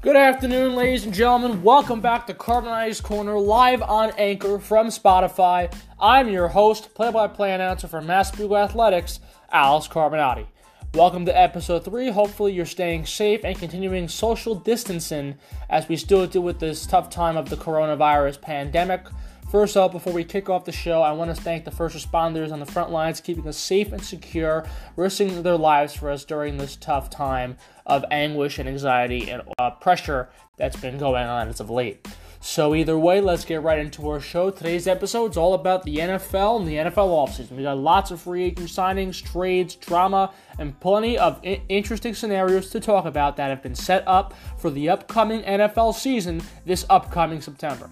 Good afternoon, ladies and gentlemen. Welcome back to Carbonati's Corner, live on Anchor from Spotify. I'm your host, play-by-play announcer for Mass Bugle Athletics, Alex Carbonati. Welcome to episode three. Hopefully, you're staying safe and continuing social distancing as we still deal with this tough time of the coronavirus pandemic. First up, before we kick off the show, I want to thank the first responders on the front lines, keeping us safe and secure, risking their lives for us during this tough time of anguish and anxiety and uh, pressure that's been going on as of late. So, either way, let's get right into our show. Today's episode is all about the NFL and the NFL offseason. We got lots of free agent signings, trades, drama, and plenty of I- interesting scenarios to talk about that have been set up for the upcoming NFL season this upcoming September.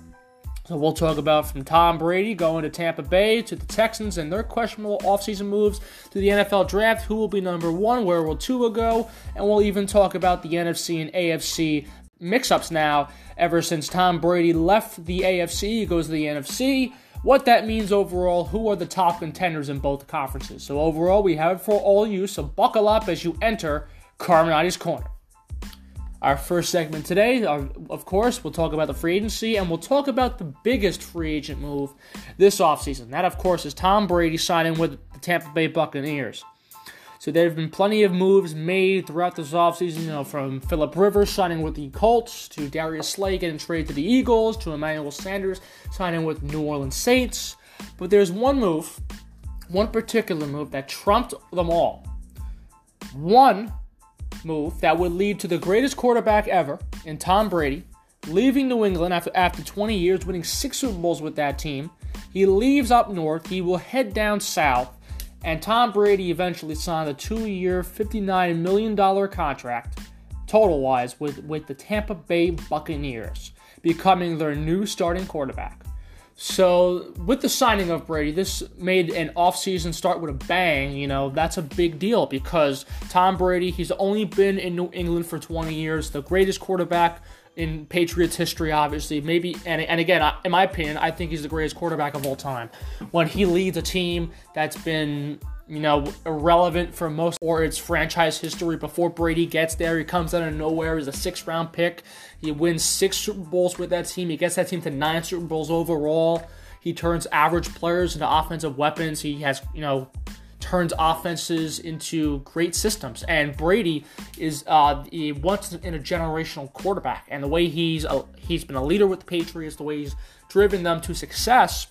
So we'll talk about from Tom Brady going to Tampa Bay to the Texans and their questionable offseason moves to the NFL draft. Who will be number one? Where will Tua go? And we'll even talk about the NFC and AFC mix-ups now. Ever since Tom Brady left the AFC, he goes to the NFC. What that means overall, who are the top contenders in both conferences. So overall, we have it for all you. So buckle up as you enter Carbonati's Corner. Our first segment today, of course, we'll talk about the free agency and we'll talk about the biggest free agent move this offseason. That, of course, is Tom Brady signing with the Tampa Bay Buccaneers. So there have been plenty of moves made throughout this offseason, you know, from Philip Rivers signing with the Colts to Darius Slay getting traded to the Eagles to Emmanuel Sanders signing with New Orleans Saints. But there's one move, one particular move that trumped them all. One move that would lead to the greatest quarterback ever in Tom Brady, leaving New England after, after 20 years, winning six Super Bowls with that team. He leaves up north, he will head down south, and Tom Brady eventually signed a two year, $59 million contract, total wise, with, with the Tampa Bay Buccaneers, becoming their new starting quarterback. So, with the signing of Brady, this made an offseason start with a bang. You know, that's a big deal because Tom Brady, he's only been in New England for 20 years, the greatest quarterback in Patriots history, obviously. Maybe, and, and again, in my opinion, I think he's the greatest quarterback of all time. When he leads a team that's been you know, irrelevant for most or its franchise history. Before Brady gets there, he comes out of nowhere. He's a six round pick. He wins six Super Bowls with that team. He gets that team to nine Super Bowls overall. He turns average players into offensive weapons. He has, you know, turns offenses into great systems. And Brady is uh, he once in a generational quarterback. And the way he's a, he's been a leader with the Patriots, the way he's driven them to success,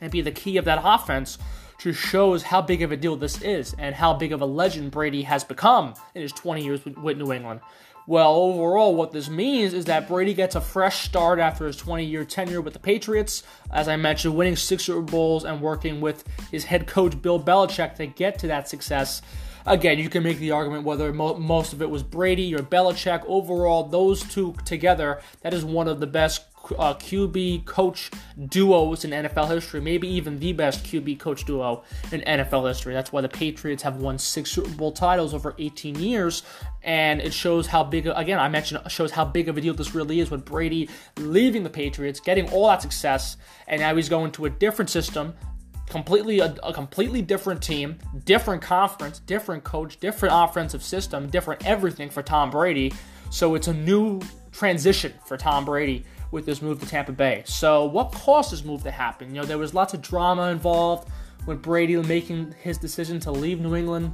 and be the key of that offense just shows how big of a deal this is and how big of a legend Brady has become in his 20 years with, New England. Well, overall, what this means is that Brady gets a fresh start after his 20 year tenure with the Patriots. As I mentioned, winning six Super Bowls and working with his head coach, Bill Belichick, to get to that success. Again, you can make the argument whether mo- most of it was Brady or Belichick. Overall, those two together, that is one of the best uh, QB coach duos in NFL history, maybe even the best QB coach duo in NFL history. That's why the Patriots have won six Super Bowl titles over 18 years, and it shows how big. Again, I mentioned shows how big of a deal this really is with Brady leaving the Patriots, getting all that success, and now he's going to a different system. Completely a, a completely different team, different conference, different coach, different offensive system, different everything for Tom Brady. So it's a new transition for Tom Brady with this move to Tampa Bay. So, what caused this move to happen? You know, there was lots of drama involved with Brady making his decision to leave New England.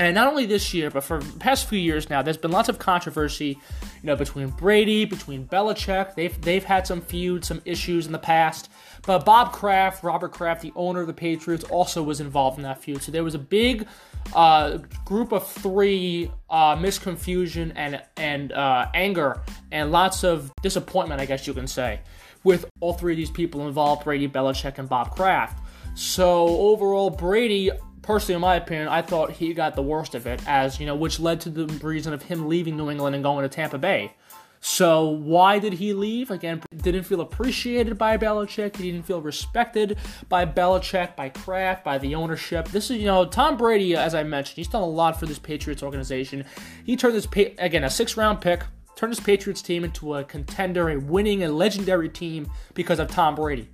And not only this year, but for the past few years now, there's been lots of controversy, you know, between Brady, between Belichick. They've they've had some feuds, some issues in the past. But Bob Kraft, Robert Kraft, the owner of the Patriots, also was involved in that feud. So there was a big uh, group of three uh, misconfusion and and uh, anger and lots of disappointment, I guess you can say, with all three of these people involved: Brady, Belichick, and Bob Kraft. So overall, Brady personally, in my opinion, I thought he got the worst of it, as you know, which led to the reason of him leaving New England and going to Tampa Bay. So why did he leave? Again, didn't feel appreciated by Belichick. He didn't feel respected by Belichick, by Kraft, by the ownership. This is, you know, Tom Brady, as I mentioned, he's done a lot for this Patriots organization. He turned this, again, a six-round pick, turned this Patriots team into a contender, a winning, a legendary team because of Tom Brady.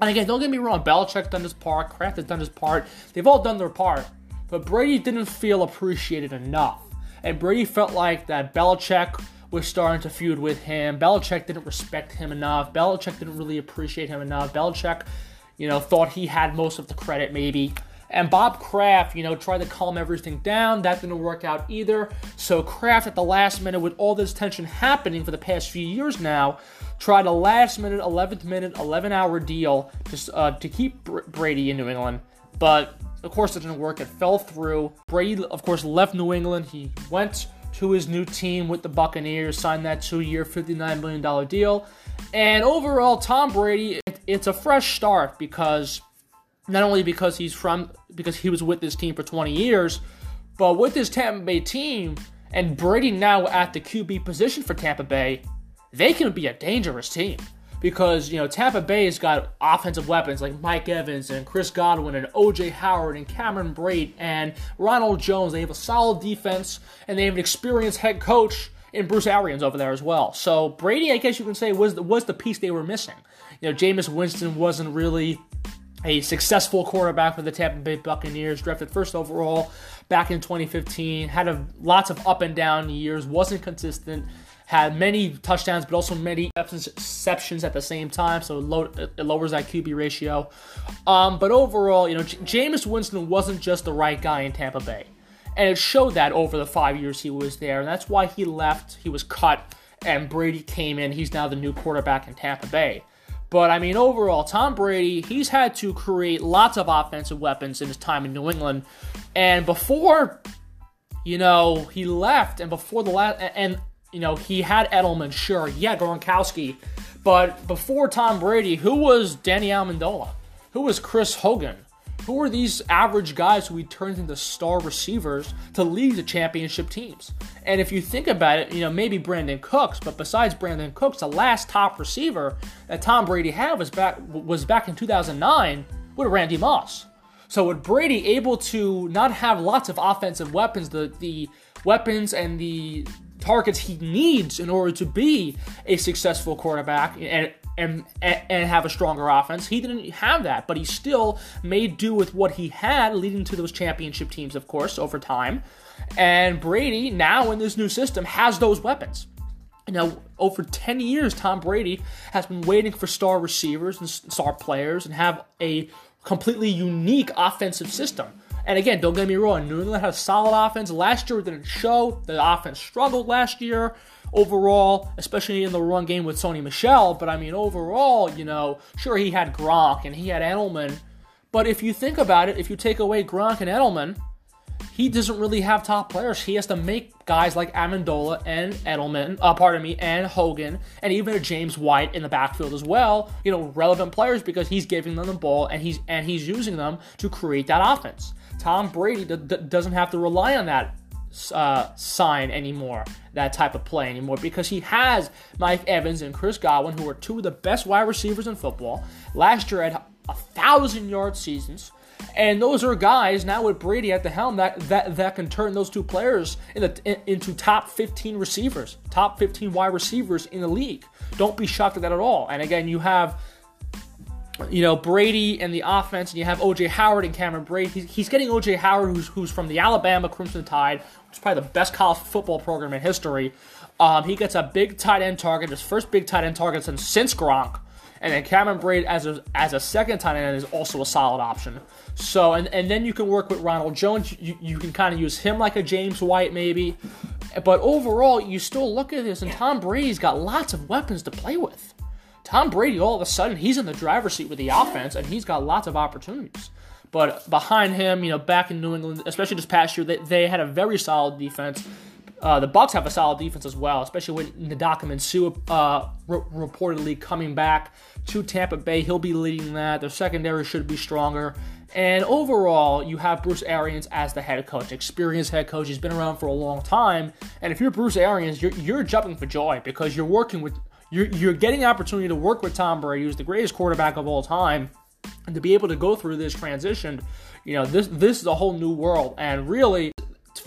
And again, don't get me wrong, Belichick's done his part, Kraft has done his part. They've all done their part. But Brady didn't feel appreciated enough. And Brady felt like that Belichick was starting to feud with him. Belichick didn't respect him enough. Belichick didn't really appreciate him enough. Belichick, you know, thought he had most of the credit maybe. And Bob Kraft, you know, tried to calm everything down. That didn't work out either. So Kraft, at the last minute, with all this tension happening for the past few years now, tried a last minute, 11th minute, 11 hour deal to, uh, to keep Brady in New England. But of course, it didn't work. It fell through. Brady, of course, left New England. He went to his new team with the Buccaneers, signed that two year, $59 million deal. And overall, Tom Brady, it's a fresh start because not only because he's from because he was with this team for 20 years, but with this Tampa Bay team and Brady now at the QB position for Tampa Bay, they can be a dangerous team because you know Tampa Bay has got offensive weapons like Mike Evans and Chris Godwin and OJ Howard and Cameron Brate and Ronald Jones. They have a solid defense and they have an experienced head coach in Bruce Arians over there as well. So Brady, I guess you can say, was the, was the piece they were missing. You know, Jameis Winston wasn't really a successful quarterback for the Tampa Bay Buccaneers, drafted first overall back in 2015, had a, lots of up and down years, wasn't consistent, had many touchdowns, but also many interceptions at the same time, so it lowers that QB ratio. Um, but overall, you know, J- Jameis Winston wasn't just the right guy in Tampa Bay, and it showed that over the five years he was there, and that's why he left. He was cut, and Brady came in. He's now the new quarterback in Tampa Bay. But I mean, overall, Tom Brady, he's had to create lots of offensive weapons in his time in New England. And before, you know, he left, and before the last, and, you know, he had Edelman, sure, Yeah, Gronkowski. But before Tom Brady, who was Danny Amendola? Who was Chris Hogan? Who were these average guys who he turned into star receivers to lead the championship teams? And if you think about it, you know, maybe Brandin Cooks, but besides Brandin Cooks, the last top receiver that Tom Brady had was back was back in 2009 with Randy Moss. So with Brady able to not have lots of offensive weapons, the the weapons and the targets he needs in order to be a successful quarterback and and, and have a stronger offense. He didn't have that, but he still made do with what he had, leading to those championship teams, of course, over time. And Brady, now in this new system, has those weapons. Now, over 10 years, Tom Brady has been waiting for star receivers and star players and have a completely unique offensive system. And again, don't get me wrong, New England had a solid offense. Last year it didn't show. The offense struggled last year overall, especially in the run game with Sony Michel. But I mean, overall, you know, sure, he had Gronk and he had Edelman. But if you think about it, if you take away Gronk and Edelman, he doesn't really have top players. He has to make guys like Amendola and Edelman, uh, pardon me, and Hogan, and even a James White in the backfield as well. You know, relevant players because he's giving them the ball and he's and he's using them to create that offense. Tom Brady d- d- doesn't have to rely on that uh, sign anymore, that type of play anymore, because he has Mike Evans and Chris Godwin, who are two of the best wide receivers in football. Last year had a thousand yard seasons. And those are guys now with Brady at the helm that that, that can turn those two players into, in, into top 15 receivers, top 15 wide receivers in the league. Don't be shocked at that at all. And again, you have you know Brady and the offense, and you have OJ Howard and Cameron Brate. He's, he's getting OJ Howard, who's who's from the Alabama Crimson Tide, which is probably the best college football program in history. Um, he gets a big tight end target, his first big tight end target since, since Gronk. And then Cameron Brate as a, as a second tight end is also a solid option. So, and, and then you can work with Ronald Jones. You, you can kind of use him like a James White, maybe. But overall, you still look at this, and Tom Brady's got lots of weapons to play with. Tom Brady, all of a sudden, he's in the driver's seat with the offense, and he's got lots of opportunities. But behind him, you know, back in New England, especially this past year, they, they had a very solid defense. Uh, the Bucs have a solid defense as well, especially with Ndamukong Suh uh, re- reportedly coming back to Tampa Bay. He'll be leading that. Their secondary should be stronger. And overall, you have Bruce Arians as the head coach, experienced head coach. He's been around for a long time. And if you're Bruce Arians, you're, you're jumping for joy because you're working with you're, you're getting the opportunity to work with Tom Brady, who's the greatest quarterback of all time, and to be able to go through this transition. You know, this this is a whole new world, and really,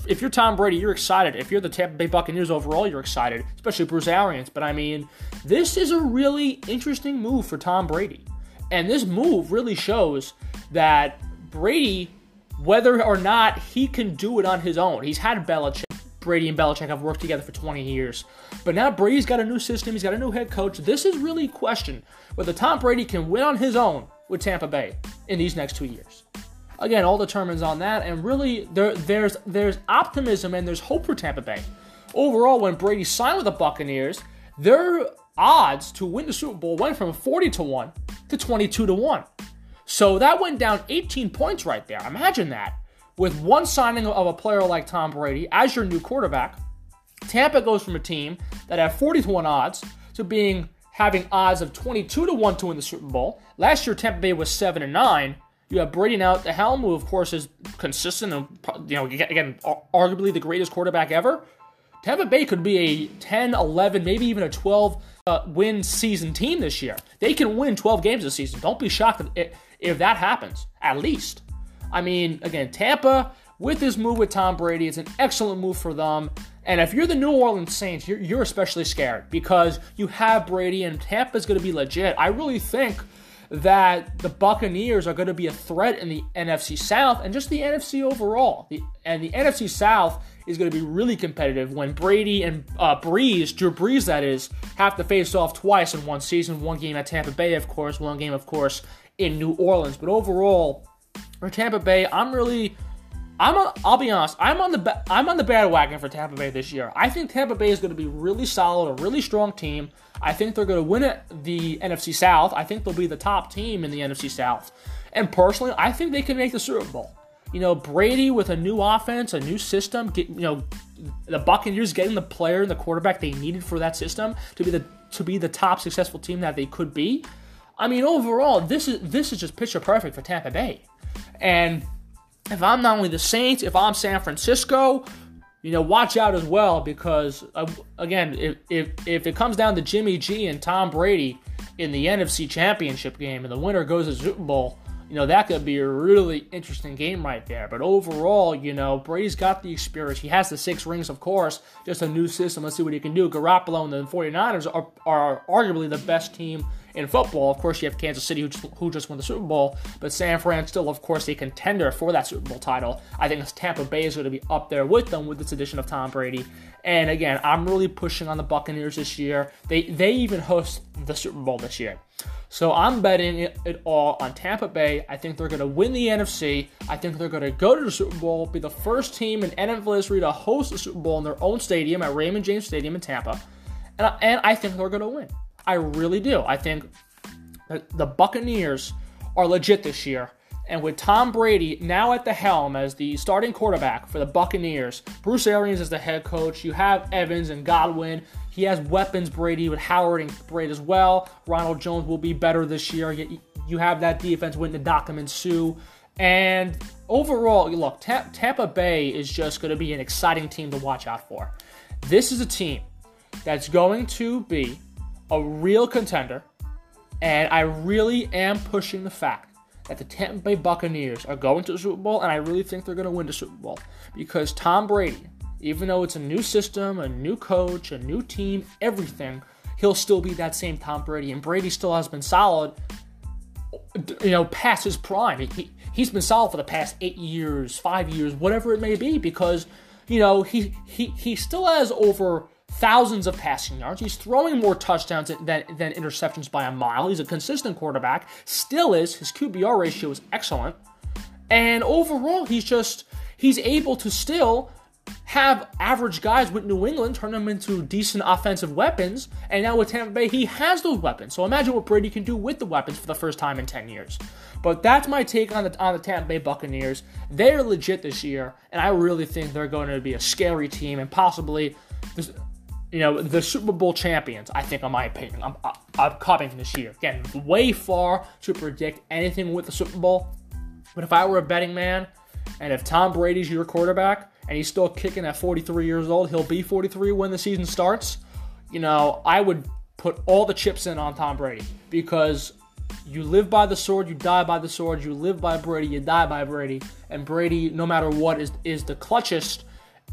if you're Tom Brady, you're excited. If you're the Tampa Bay Buccaneers overall, you're excited, especially Bruce Arians. But I mean, this is a really interesting move for Tom Brady, and this move really shows that Brady, whether or not he can do it on his own, he's had Belichick. Brady and Belichick have worked together for 20 years. But now Brady's got a new system, he's got a new head coach. This is really a question whether Tom Brady can win on his own with Tampa Bay in these next two years. Again, all determines on that, and really there there's there's optimism and there's hope for Tampa Bay. Overall, when Brady signed with the Buccaneers, their odds to win the Super Bowl went from 40 to 1 to 22 to 1. So that went down 18 points right there. Imagine that. With one signing of a player like Tom Brady as your new quarterback, Tampa goes from a team that had 40 to 1 odds to being having odds of 22 to 1 to win the Super Bowl. Last year Tampa Bay was 7 and 9. You have Brady now at the helm, who of course is consistent and you know again arguably the greatest quarterback ever. Tampa Bay could be a 10, 11, maybe even a 12 uh, win season team this year. They can win 12 games this season. Don't be shocked if, if that happens, at least. I mean, again, Tampa, with this move with Tom Brady, it's an excellent move for them. And if you're the New Orleans Saints, you're, you're especially scared because you have Brady and Tampa's going to be legit. I really think that the Buccaneers are going to be a threat in the NFC South and just the NFC overall. The, and the NFC South is going to be really competitive when Brady and uh, Brees, Drew Brees, that is, have to face off twice in one season. One game at Tampa Bay, of course, one game, of course, in New Orleans. But overall, for Tampa Bay, I'm really. I'm on, I'll be honest. I'm on the I'm on the bandwagon for Tampa Bay this year. I think Tampa Bay is going to be really solid, a really strong team. I think they're going to win it, the NFC South. I think they'll be the top team in the NFC South. And personally, I think they can make the Super Bowl you know, Brady with a new offense, a new system, get, you know, the Buccaneers getting the player and the quarterback they needed for that system to be the to be the top successful team that they could be. I mean, overall, this is this is just picture perfect for Tampa Bay. And if I'm not only the Saints, if I'm San Francisco, you know, watch out as well because uh, again, if, if if it comes down to Jimmy G and Tom Brady in the NFC Championship game and the winner goes to Super Bowl, you know, that could be a really interesting game right there. But overall, you know, Brady's got the experience. He has the six rings, of course, just a new system. Let's see what he can do. Garoppolo and the 49ers are, are arguably the best team in football. Of course, you have Kansas City, who just, who just won the Super Bowl, but San Fran still, of course, a contender for that Super Bowl title. I think Tampa Bay is going to be up there with them with this addition of Tom Brady. And again, I'm really pushing on the Buccaneers this year. They they even host the Super Bowl this year. So I'm betting it, all on Tampa Bay. I think they're going to win the NFC. I think they're going to go to the Super Bowl, be the first team in NFL history to host the Super Bowl in their own stadium at Raymond James Stadium in Tampa. And I, and I think they're going to win. I really do. I think the Buccaneers are legit this year. And with Tom Brady now at the helm as the starting quarterback for the Buccaneers, Bruce Arians is the head coach. You have Evans and Godwin. He has weapons, Brady, with Howard and Brady as well. Ronald Jones will be better this year. You have that defense with Ndamukong and Suh. And overall, look, Tampa Bay is just going to be an exciting team to watch out for. This is a team that's going to be a real contender. And I really am pushing the fact that the Tampa Bay Buccaneers are going to the Super Bowl, and I really think they're going to win the Super Bowl because Tom Brady even though it's a new system, a new coach, a new team, everything, he'll still be that same Tom Brady. And Brady still has been solid, you know, past his prime. He, he's been solid for the past eight years, five years, whatever it may be, because, you know, he, he, he still has over thousands of passing yards. He's throwing more touchdowns than, than interceptions by a mile. He's a consistent quarterback, still is. His QBR ratio is excellent. And overall, he's just, he's able to still have average guys with New England turn them into decent offensive weapons, and now with Tampa Bay, he has those weapons. So imagine what Brady can do with the weapons for the first time in 10 years. But that's my take on the on the Tampa Bay Buccaneers. They're legit this year, and I really think they're going to be a scary team and possibly, you know, the Super Bowl champions. I think, in my opinion, I'm I'm coming this year. Again, way far to predict anything with the Super Bowl. But if I were a betting man, and if Tom Brady's your quarterback and he's still kicking at 43 years old, he'll be 43 when the season starts. You know, I would put all the chips in on Tom Brady because you live by the sword, you die by the sword. You live by Brady, you die by Brady. And Brady, no matter what, is is the clutchest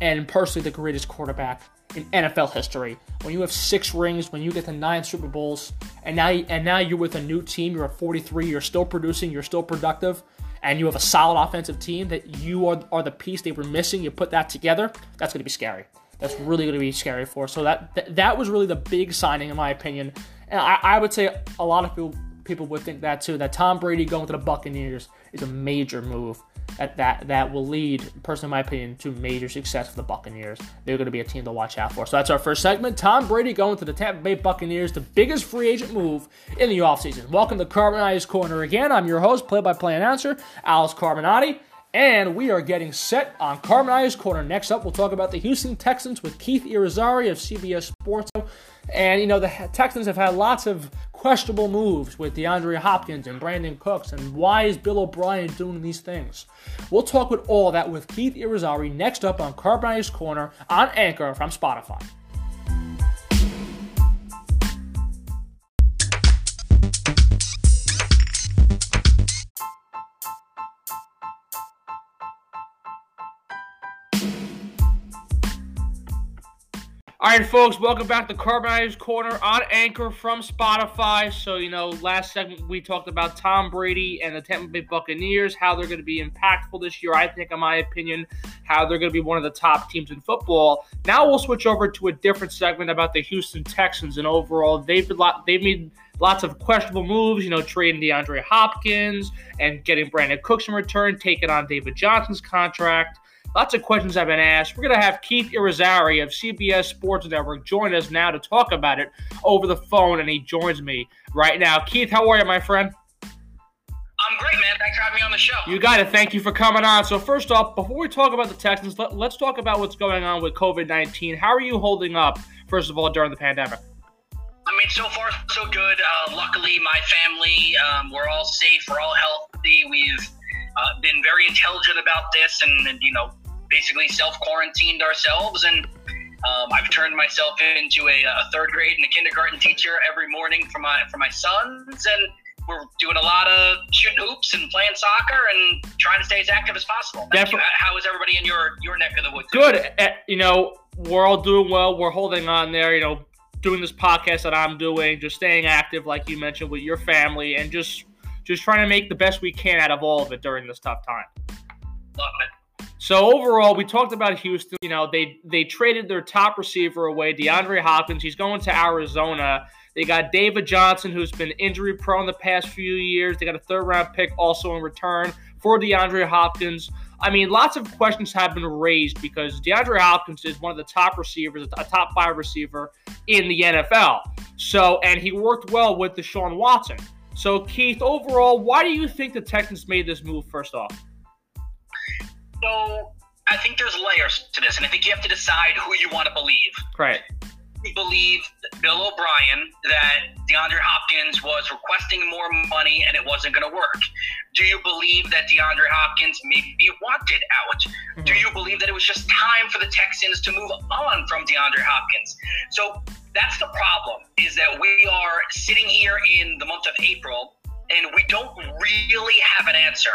and personally the greatest quarterback in NFL history. When you have six rings, when you get to nine Super Bowls, and now and now you're with a new team, you're at 43, you're still producing, you're still productive and you have a solid offensive team that you are, are the piece they were missing, you put that together, that's going to be scary. that's really going to be scary for. So that, that that was really the big signing in my opinion, and I, I would say a lot of people people would think that too. That Tom Brady going to the Buccaneers is a major move that that, that will lead, personally, my opinion, to major success for the Buccaneers. They're going to be a team to watch out for. So that's our first segment. Tom Brady going to the Tampa Bay Buccaneers, the biggest free agent move in the offseason. Welcome to Carbonati's Corner again. I'm your host, play-by-play announcer, Alex Carbonati. And we are getting set on Carbonati's Corner. Next up, we'll talk about the Houston Texans with Keith Irizarry of CBS Sports. And, you know, the Texans have had lots of questionable moves with DeAndre Hopkins and Brandin Cooks. And why is Bill O'Brien doing these things? We'll talk with all that with Keith Irizarry next up on Carbonati's Corner on Anchor from Spotify. All right, folks, welcome back to Carbonati's Corner on Anchor from Spotify. So, you know, last segment we talked about Tom Brady and the Tampa Bay Buccaneers, how they're going to be impactful this year. I think, in my opinion, how they're going to be one of the top teams in football. Now we'll switch over to a different segment about the Houston Texans and overall they've been lot, they've made lots of questionable moves. You know, trading DeAndre Hopkins and getting Brandin Cooks in return, taking on David Johnson's contract. Lots of questions have been asked. We're going to have Keith Irizarry of CBS Sports Network join us now to talk about it over the phone, and he joins me right now. Keith, how are you, my friend? I'm great, man. Thanks for having me on the show. You got it. Thank you for coming on. So, first off, before we talk about the Texans, let, us talk about what's going on with COVID 19. How are you holding up, first of all, during the pandemic? I mean, so far, so good. Uh, luckily, my family, um, we're all safe, we're all healthy. We've uh, been very intelligent about this and, and you know, basically self quarantined ourselves and um, I've turned myself into a, a, third grade and a kindergarten teacher every morning for my for my sons, and we're doing a lot of shooting hoops and playing soccer and trying to stay as active as possible. How is everybody in your your neck of the woods? Good. Uh, you know, we're all doing well. We're holding on there. You know, doing this podcast that I'm doing, just staying active, like you mentioned, with your family, and just just trying to make the best we can out of all of it during this tough time. Love it. So overall, we talked about Houston. You know, they they traded their top receiver away, DeAndre Hopkins. He's going to Arizona. They got David Johnson, who's been injury prone the past few years. They got a third round pick also in return for DeAndre Hopkins. I mean, lots of questions have been raised because DeAndre Hopkins is one of the top receivers, a top five receiver in the NFL. So, and he worked well with Deshaun Watson. So, Keith, overall, why do you think the Texans made this move first off? So I think there's layers to this, and I think you have to decide who you want to believe. Right. You believe Bill O'Brien that DeAndre Hopkins was requesting more money and it wasn't going to work? Do you believe that DeAndre Hopkins maybe wanted out? Mm-hmm. Do you believe that it was just time for the Texans to move on from DeAndre Hopkins? So that's the problem is that we are sitting here in the month of April and we don't really have an answer.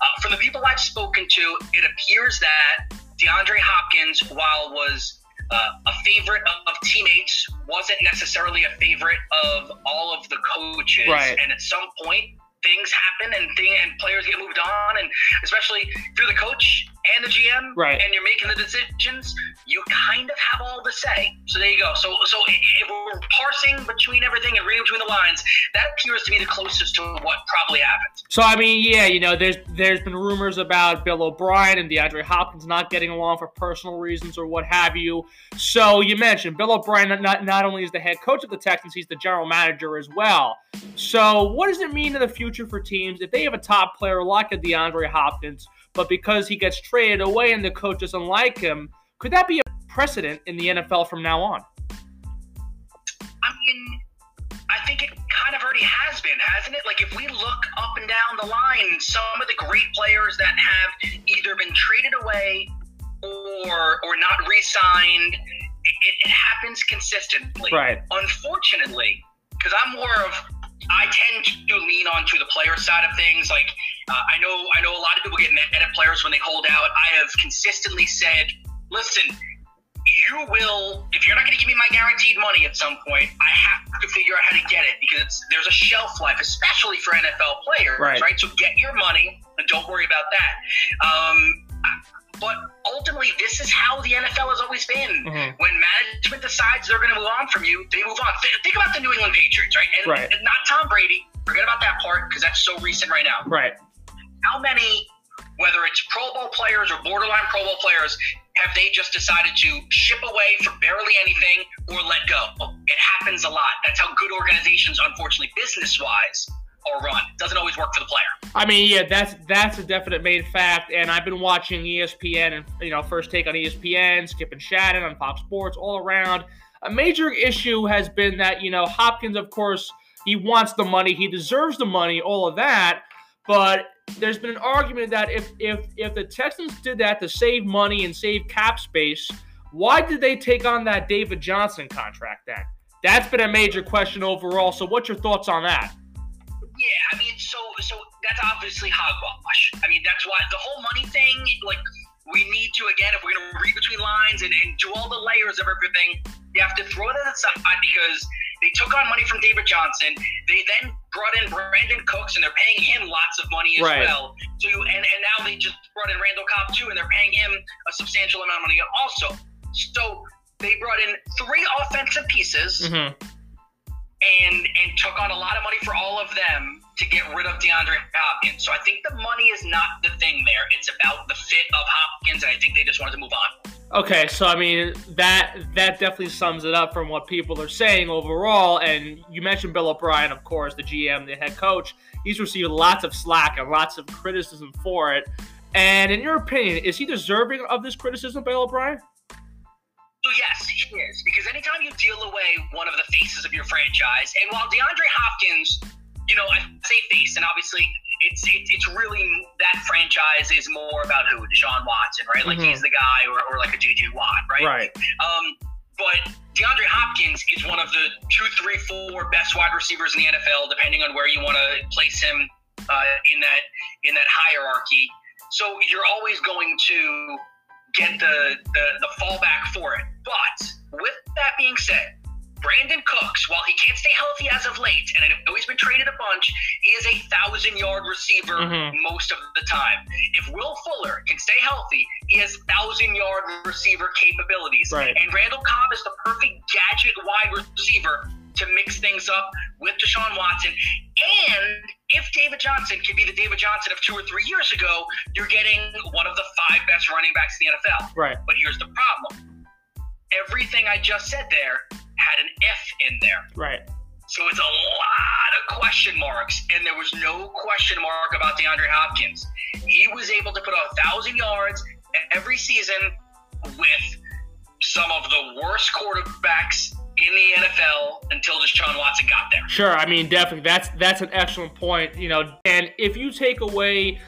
Uh, from the people I've spoken to, it appears that DeAndre Hopkins, while was uh, a favorite of, of, teammates, wasn't necessarily a favorite of all of the coaches. Right. And at some point, things happen and thing, and players get moved on, and especially if you're the coach and the GM, right. and you're making the decisions, you kind of have all the say. So there you go. So so if we're parsing between everything and reading between the lines, that appears to be the closest to what probably happened. So I mean, yeah, you know, there's there's been rumors about Bill O'Brien and DeAndre Hopkins not getting along for personal reasons or what have you. So you mentioned Bill O'Brien not not only is the head coach of the Texans, he's the general manager as well. So what does it mean in the future for teams if they have a top player like a DeAndre Hopkins? but because he gets traded away and the coach doesn't like him, could that be a precedent in the NFL from now on? I mean, I think it kind of already has been, hasn't it? Like if we look up and down the line, some of the great players that have either been traded away or or not re-signed, it, it happens consistently. Right. Unfortunately, because I'm more of I tend to lean onto the player side of things. Like uh, I know, I know a lot of people get mad at players when they hold out. I have consistently said, listen, you will if you're not going to give me my guaranteed money at some point i have to figure out how to get it because there's a shelf life especially for nfl players right. right so get your money and don't worry about that. Um, but ultimately, this is how the NFL has always been. Mhm. When management decides they're going to move on from you, they move on. Th- Think about the New England Patriots, right? And, Right. and not Tom Brady. Forget about that part because that's so recent right now. Right. How many, whether it's Pro Bowl players or borderline Pro Bowl players, have they just decided to ship away for barely anything or let go? It happens a lot. That's how good organizations, unfortunately, business wise, are run. It doesn't always work for the player. I mean, yeah, that's that's a definite main fact. And I've been watching ESPN and you know, first take on ESPN, Skip and Shannon on Fox Sports, all around. A major issue has been that you know Hopkins, of course, he wants the money, he deserves the money, all of that. But there's been an argument that if if if the Texans did that to save money and save cap space, why did they take on that David Johnson contract then? That's been a major question overall. So, what's your thoughts on that? Yeah, I mean, so so that's obviously hogwash. I mean, that's why the whole money thing, like, we need to again, if we're gonna read between lines and, and do all the layers of everything, you have to throw that aside because they took on money from David Johnson. They then brought in Brandin Cooks, and they're paying him lots of money as Right. well. So you, and and now they just brought in Randall Cobb too, and they're paying him a substantial amount of money also. So they brought in three offensive pieces Mm-hmm. And and took on a lot of money for all of them to get rid of DeAndre Hopkins. So I think the money is not the thing there. It's about the fit of Hopkins, and I think they just wanted to move on. Okay, so I mean that that definitely sums it up from what people are saying overall. And you mentioned Bill O'Brien, of course, the GM, the head coach. He's received lots of slack and lots of criticism for it. And in your opinion, is he deserving of this criticism, Bill O'Brien? So yes, he is because anytime you deal away one of the faces of your franchise, and while DeAndre Hopkins, you know, I say face, and obviously it's it, it's really that franchise is more about who Deshaun Watson, right? Like Mhm. he's the guy, or, or like a JJ Watt, right? Right. Um, but DeAndre Hopkins is one of the two, three, four best wide receivers in the NFL, depending on where you want to place him uh, in that in that hierarchy. So you're always going to get the, the the fallback for it. But with that being said, Brandin Cooks, while he can't stay healthy as of late, and I know he's been traded a bunch, he is a thousand yard receiver Mhm. most of the time. If Will Fuller can stay healthy, he has thousand yard receiver capabilities. Right. And Randall Cobb is the perfect gadget wide receiver to mix things up with Deshaun Watson. And if David Johnson can be the David Johnson of two or three years ago, you're getting one of the five best running backs in the NFL. Right. But here's the problem everything I just said there had an F in there. Right. So it's a lot of question marks, and there was no question mark about DeAndre Hopkins. He was able to put up a thousand yards every season with some of the worst quarterbacks in the NFL until Deshaun Watson got there. Sure. I mean, definitely. That's that's an excellent point. You know, and if you take away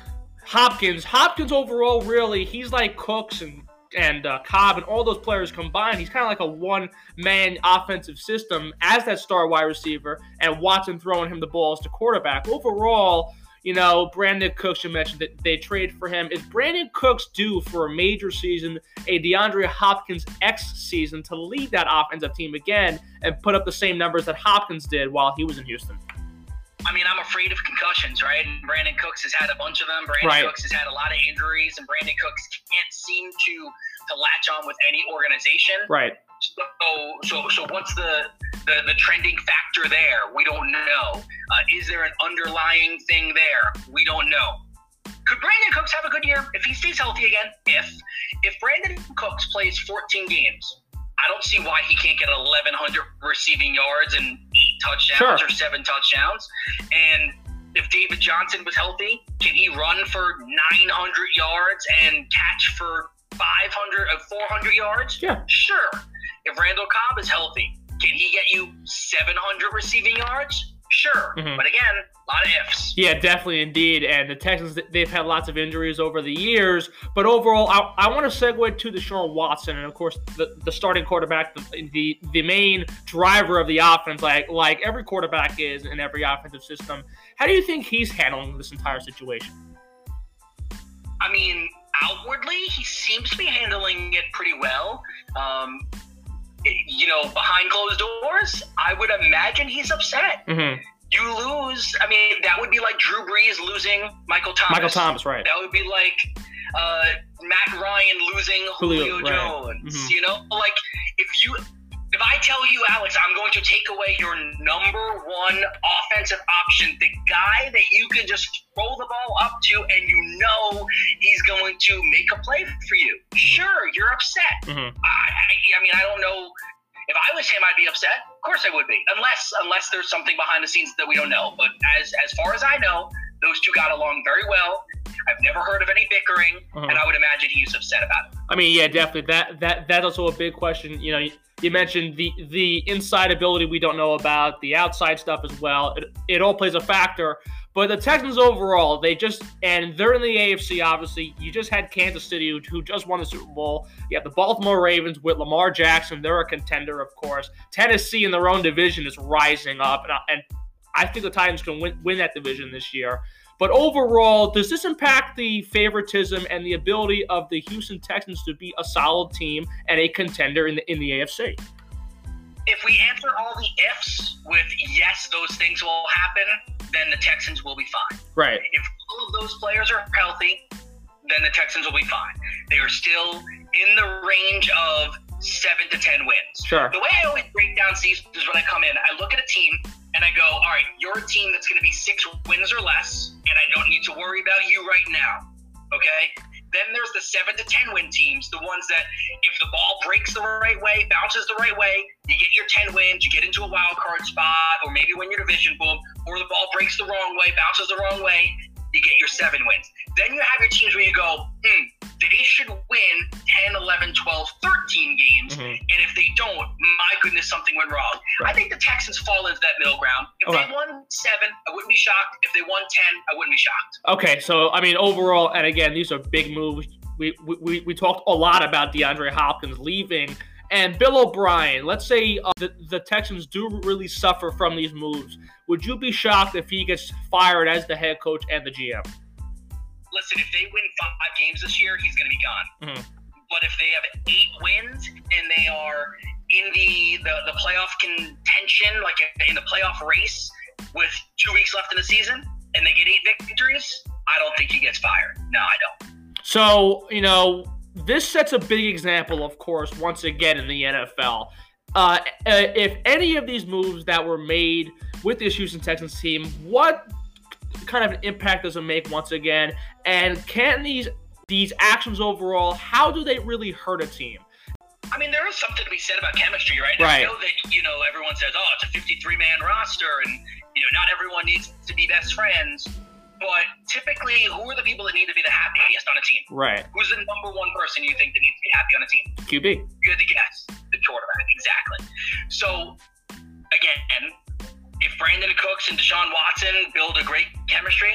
Hopkins, Hopkins overall, really, he's like Cooks and and uh, Cobb and all those players combined. He's kind of like a one man offensive system as that star wide receiver, and Watson throwing him the balls to quarterback. Overall. You know, Brandin Cooks, you mentioned that they trade for him. Is Brandin Cooks due for a major season, a DeAndre Hopkins X season to lead that offensive team again and put up the same numbers that Hopkins did while he was in Houston? I mean, I'm afraid of concussions, right? And Brandin Cooks has had a bunch of them. Brandin Right. Cooks has had a lot of injuries, and Brandin Cooks can't seem to to latch on with any organization. Right. So, so, so what's the, the the trending factor there? We don't know. Uh, is there an underlying thing there? We don't know. Could Brandin Cooks have a good year if he stays healthy again? If if Brandin Cooks plays 14 games, I don't see why he can't get 1,100 receiving yards and eight touchdowns Sure. or seven touchdowns. And if David Johnson was healthy, can he run for 900 yards and catch for 500 or 400 yards? Yeah. Sure. If Randall Cobb is healthy, can he get you 700 receiving yards? Sure. Mhm. But again, a lot of ifs. Yeah, definitely, indeed. And the Texans, they've had lots of injuries over the years. But overall, I, I want to segue to Deshaun Watson, and of course, the, the starting quarterback, the, the the main driver of the offense, like like every quarterback is in every offensive system. How do you think he's handling this entire situation? I mean, outwardly, he seems to be handling it pretty well. Um, you know, behind closed doors, I would imagine he's upset. Mm-hmm. you lose. I mean, that would be like Drew Brees losing Michael Thomas. Michael Thomas, right? That would be like uh, Matt Ryan losing Julio, Julio right. Jones. Mm-hmm. You know, like if you if I tell you, Alex, I'm going to take away your number one offensive option, the guy that you can just throw the ball up to and you know he's going to make a play for you. Mm-hmm. Sure, you're upset. Mm-hmm. I, I, mean, I don't know. If I was him, I'd be upset. Of course, I would be, unless unless there's something behind the scenes that we don't know. But as as far as I know, those two got along very well. I've never heard of any bickering, uh-huh. and I would imagine he's upset about it. I mean, yeah, definitely. That that that's also a big question. You know, you mentioned the the inside ability we don't know about, the outside stuff as well. It, it all plays a factor. But the Texans overall, they just and they're in the AFC. Obviously, you just had Kansas City, who, who just won the Super Bowl. You have the Baltimore Ravens with Lamar Jackson; they're a contender, of course. Tennessee in their own division is rising up, and, and I think the Titans can win, win that division this year. But overall, does this impact the favoritism and the ability of the Houston Texans to be a solid team and a contender in the in the AFC? If we answer all the ifs with yes, those things will happen, then the Texans will be fine. Right. If all of those players are healthy, then the Texans will be fine. They are still in the range of seven to ten wins. Sure. The way I always break down seasons is when I come in, I look at a team and I go, all right, you're a team that's going to be six wins or less, and I don't need to worry about you right now. Okay? Then there's the seven to 10 win teams, the ones that if the ball breaks the right way, bounces the right way, you get your 10 wins, you get into a wild card spot, or maybe win your division, boom, or the ball breaks the wrong way, bounces the wrong way, you get your seven wins. Then you have your teams where you go, hmm, they should win 10, 11, 12, 13 games. Mm-hmm. And if they don't, my goodness, something went wrong. Right. I think the Texans fall into that middle ground. If okay. they won seven, I wouldn't be shocked. If they won 10, I wouldn't be shocked. Okay. So, I mean, overall, and again, these are big moves. We, we, we talked a lot about DeAndre Hopkins leaving. And Bill O'Brien, let's say uh, the, the Texans do really suffer from these moves. Would you be shocked if he gets fired as the head coach and the GM? listen, if they win five games this year, he's going to be gone. Mm-hmm. But if they have eight wins and they are in the, the, the playoff contention, like in the playoff race with two weeks left in the season, and they get eight victories, I don't think he gets fired. No, I don't. So, you know, this sets a big example, of course, once again in the NFL. Uh, if any of these moves that were made with this Houston Texans team, what kind of an impact does it make once again? And can these these actions overall, how do they really hurt a team? I mean, there is something to be said about chemistry, right? Right. I know that you know everyone says, "Oh, it's a 53 man roster," and you know not everyone needs to be best friends. But typically, who are the people that need to be the happiest on a team? Right. Who's the number one person you think that needs to be happy on a team? QB. Good to guess. The quarterback, exactly. So, again, if Brandin Cooks and Deshaun Watson build a great chemistry,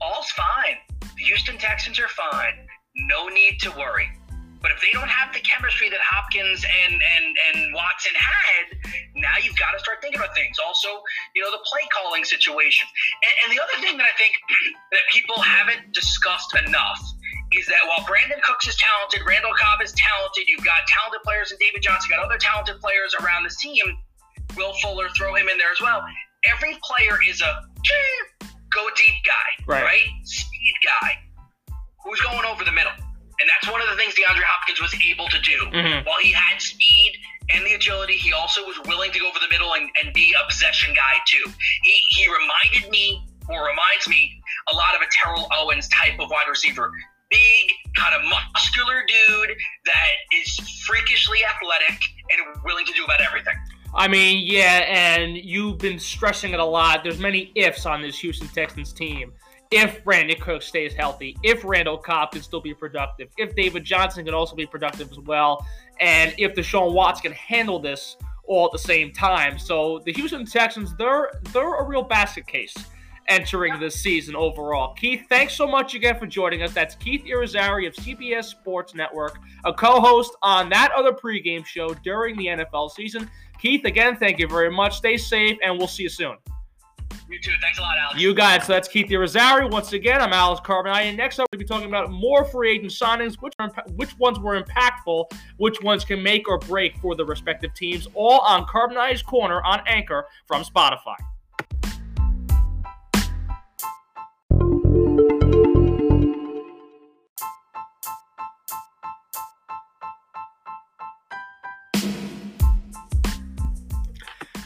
all's fine. The Houston Texans are fine. No need to worry. But if they don't have the chemistry that Hopkins and and and Watson had, now you've got to start thinking about things. Also, you know, the play calling situation. And, and the other thing that I think that people haven't discussed enough is that while Brandin Cooks is talented, Randall Cobb is talented, you've got talented players in David Johnson, you've got other talented players around the team Will Fuller, throw him in there as well. Every player is a go deep guy, right? right? Speed guy who's going over the middle. And that's one of the things DeAndre Hopkins was able to do. Mm-hmm. While he had speed and the agility, he also was willing to go over the middle and, and be a possession guy too. He, he reminded me, or reminds me, a lot of a Terrell Owens type of wide receiver. Big, kind of muscular dude that is freakishly athletic and willing to do about everything. I mean, yeah, and you've been stressing it a lot. There's many ifs on this Houston Texans team. If Brandin Cook stays healthy, if Randall Cobb can still be productive, if David Johnson can also be productive as well, and if Deshaun Watts can handle this all at the same time. So the Houston Texans, they're they're a real basket case entering this season overall. Keith, thanks so much again for joining us. That's Keith Irizarry of CBS Sports Network, a co-host on that other pregame show during the NFL season. Keith, again, thank you very much. Stay safe, and we'll see you soon. You too. Thanks a lot, Alex. You guys, so that's Keith Irizarry Once again, I'm Alex Carbonati. And next up, we'll be talking about more free agent signings, which, are, which ones were impactful, which ones can make or break for the respective teams, all on Carbonati's Corner on Anchor from Spotify.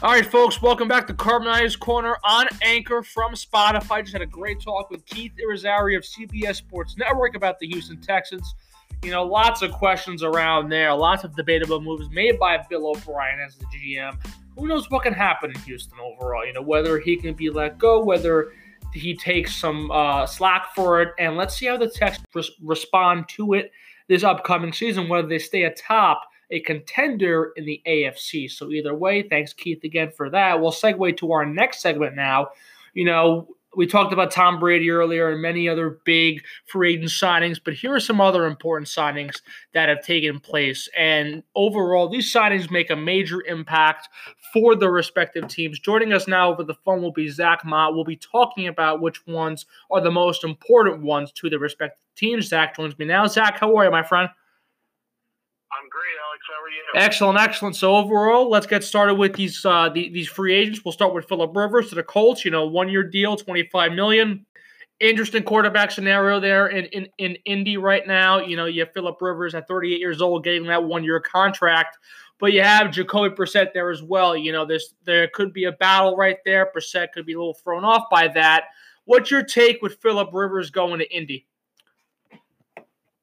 All right, folks, welcome back to Carbonati's Corner on Anchor from Spotify. Just had a great talk with Keith Irizarry of CBS Sports Network about the Houston Texans. You know, lots of questions around there, lots of debatable moves made by Bill O'Brien as the GM. Who knows what can happen in Houston overall? You know, whether he can be let go, whether he takes some uh, slack for it, and let's see how the Texans res- respond to it this upcoming season, whether they stay atop a contender in the AFC. So either way, thanks Keith again for that. We'll segue to our next segment now. You know, we talked about Tom Brady earlier and many other big free agent signings, but here are some other important signings that have taken place. And overall, these signings make a major impact for the respective teams. Joining us now over the phone will be Zach Mott. We'll be talking about which ones are the most important ones to the respective teams. Zach joins me now. Zach, how are you, my friend? I'm great, Alex. How are you? Excellent, excellent. So overall, let's get started with these uh, the, these free agents. We'll start with Philip Rivers to the Colts. You know, one year deal, twenty five million. Interesting quarterback scenario there in, in in Indy right now. You know, you have Philip Rivers at 38 years old getting that one year contract, but you have Jacoby Brissett there as well. You know, this there could be a battle right there. Brissett could be a little thrown off by that. What's your take with Philip Rivers going to Indy?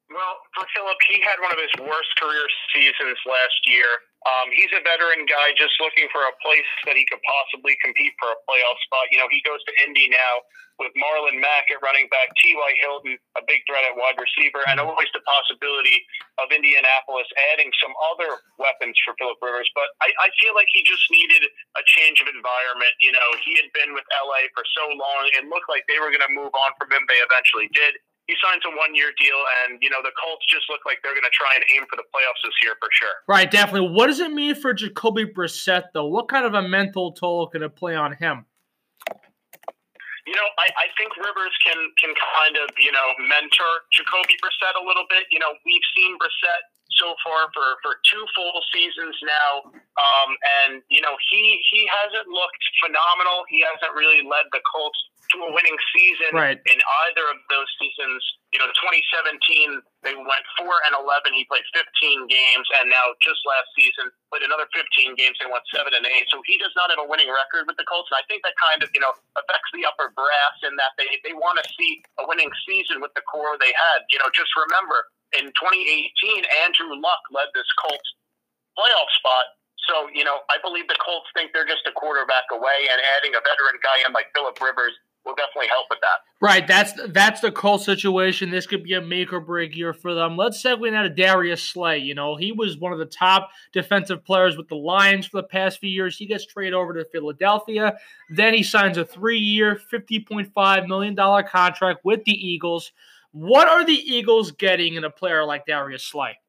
Well, for Philip, he had one of his worst career seasons last year. Um, he's a veteran guy just looking for a place that he could possibly compete for a playoff spot. You know, he goes to Indy now with Marlon Mack at running back, T.Y. Hilton, a big threat at wide receiver, and always the possibility of Indianapolis adding some other weapons for Philip Rivers. But I, I feel like he just needed a change of environment. You know, he had been with L.A. for so long. It looked like they were going to move on from him. They eventually did he signs a one year deal, and you know the Colts just look like they're going to try and aim for the playoffs this year for sure. Right, definitely. What does it mean for Jacoby Brissett though? What kind of a mental toll can it play on him? You know, I, I think Rivers can can kind of you know mentor Jacoby Brissett a little bit. You know, we've seen Brissett so far for for two full seasons now, um, and you know he he hasn't looked phenomenal. He hasn't really led the Colts to a winning season right. in either of those seasons. You know, 2017 they went four and 11. He played 15 games, and now just last season played another 15 games. They went seven and eight. So he does not have a winning record with the Colts, and I think that kind of you know affects the upper brass in that they they want to see a winning season with the core they had. You know, just remember in 2018, Andrew Luck led this Colts playoff spot so, you know, I believe the Colts think they're just a quarterback away, and adding a veteran guy in like Philip Rivers will definitely help with that. Right, that's that's the Colts situation. This could be a make or break year for them. Let's segue now to Darius Slay. You know, he was one of the top defensive players with the Lions for the past few years. He gets traded over to Philadelphia. Then he signs a fifty point five million dollar contract with the Eagles. What are the Eagles getting in a player like Darius Slay?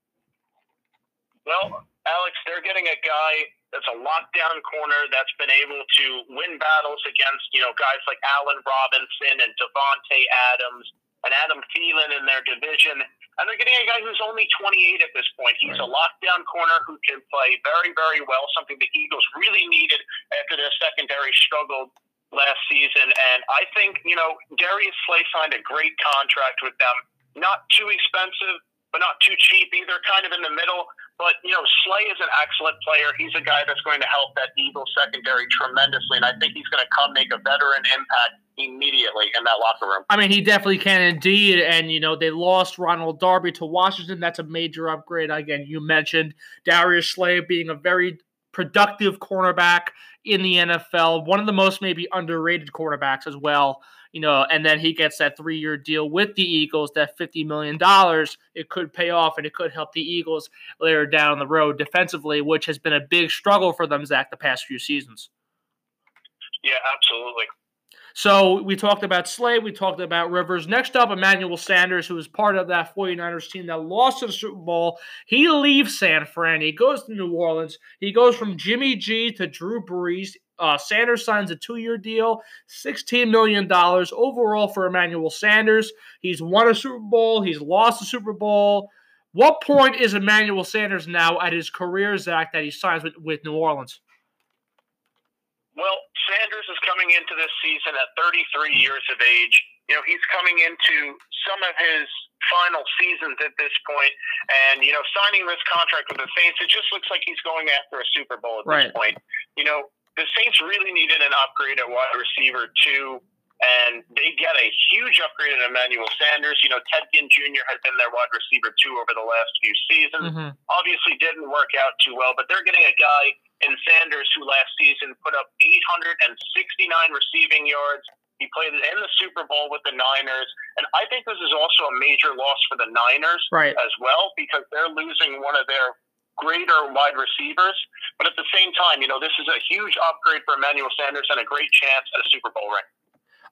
Well, Alex, they're getting a guy that's a lockdown corner that's been able to win battles against, you know, guys like Allen Robinson and Davante Adams and Adam Thielen in their division. And they're getting a guy who's only 28 at this point. He's right. a lockdown corner who can play very, very well, something the Eagles really needed after their secondary struggled last season. And I think, you know, Darius Slay signed a great contract with them. Not too expensive, but not too cheap either, kind of in the middle. But, you know, Slay is an excellent player. He's a guy that's going to help that Eagles secondary tremendously. And I think he's going to come make a veteran impact immediately in that locker room. I mean, he definitely can indeed. And, you know, they lost Ronald Darby to Washington. That's a major upgrade. Again, you mentioned Darius Slay being a very productive cornerback in the NFL, one of the most maybe underrated cornerbacks as well you know, and then he gets that three year deal with the Eagles, that $50 million, it could pay off and it could help the Eagles later down the road defensively, which has been a big struggle for them, Zach, the past few seasons. Yeah, absolutely. So we talked about Slay, we talked about Rivers. Next up, Emmanuel Sanders, who was part of that 49ers team that lost to the Super Bowl. He leaves San Fran. He goes to New Orleans. He goes from Jimmy G to Drew Brees. Uh, Sanders signs a two year deal, $16 million overall for Emmanuel Sanders. He's won a Super Bowl, he's lost a Super Bowl. What point is Emmanuel Sanders now at his career, Zach, that he signs with, with New Orleans? Well, Sanders is coming into this season at 33 years of age. You know, he's coming into some of his final seasons at this point, and you know, signing this contract with the Saints, it just looks like he's going after a Super Bowl at right. this point. You know, the Saints really needed an upgrade at wide receiver too, and they get a huge upgrade in Emmanuel Sanders. You know, Ted Ginn Jr. has been their wide receiver two over the last few seasons. Mhm. Obviously, didn't work out too well, but they're getting a guy in Sanders who last season put up 869 receiving yards. He played in the Super Bowl with the Niners, and I think this is also a major loss for the Niners Right. as well because they're losing one of their greater wide receivers. But at the same time, you know, this is a huge upgrade for Emmanuel Sanders and a great chance at a Super Bowl ring.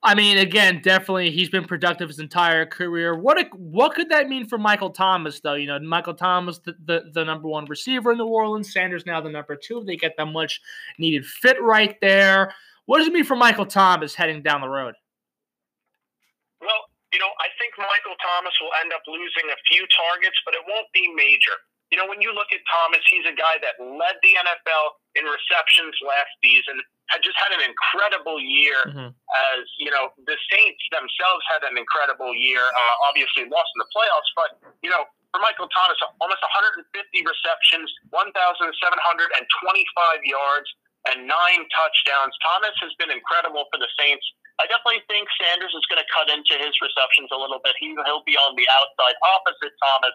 I mean, again, definitely he's been productive his entire career. What a, what could that mean for Michael Thomas, though? You know, Michael Thomas, the, the, the number one receiver in New Orleans, Sanders now the number two. They get that much needed fit right there. What does it mean for Michael Thomas heading down the road? Well, you know, I think Michael Thomas will end up losing a few targets, but it won't be major. You know, when you look at Thomas, he's a guy that led the NFL in receptions last season, just had an incredible year Mhm. as, you know, the Saints themselves had an incredible year, uh, obviously lost in the playoffs, but, you know, for Michael Thomas, almost 150 receptions, 1,725 yards, and nine touchdowns. Thomas has been incredible for the Saints. I definitely think Sanders is going to cut into his receptions a little bit. He, he'll be on the outside opposite Thomas,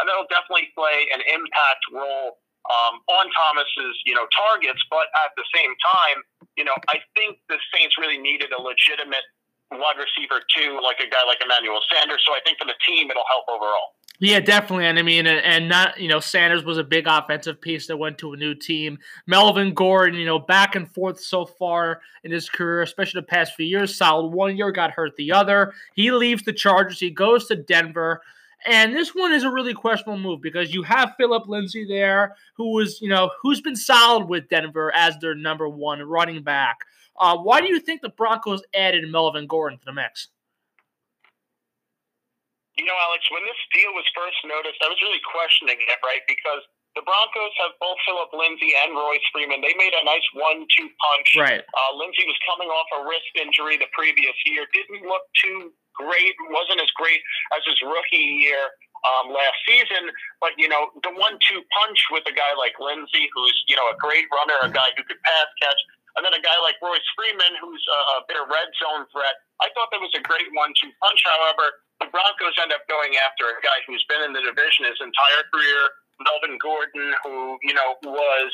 and that'll definitely play an impact role um, on Thomas's, you know, targets. But at the same time, you know, I think the Saints really needed a legitimate wide receiver too, like a guy like Emmanuel Sanders. So I think for the team, it'll help overall. Yeah, definitely. And I mean, and, not, you know, Sanders was a big offensive piece that went to a new team. Melvin Gordon, you know, back and forth so far in his career, especially the past few years. Solid one year, got hurt the other. He leaves the Chargers. He goes to Denver. And this one is a really questionable move because you have Philip Lindsay there, who was, you know, who's been solid with Denver as their number one running back. Uh, why do you think the Broncos added Melvin Gordon to the mix? You know, Alex, when this deal was first noticed, I was really questioning it, right? Because the Broncos have both Philip Lindsay and Royce Freeman. They made a nice one-two punch. Right. Uh, Lindsay was coming off a wrist injury the previous year. Didn't look too great. wasn't as great as his rookie year um, last season. But you know, the one-two punch with a guy like Lindsay, who's you know a great runner, a guy who could pass catch, and then a guy like Royce Freeman, who's a, a bit of red zone threat. I thought that was a great one-two punch. However, the Broncos end up going after a guy who's been in the division his entire career, Melvin Gordon, who you know was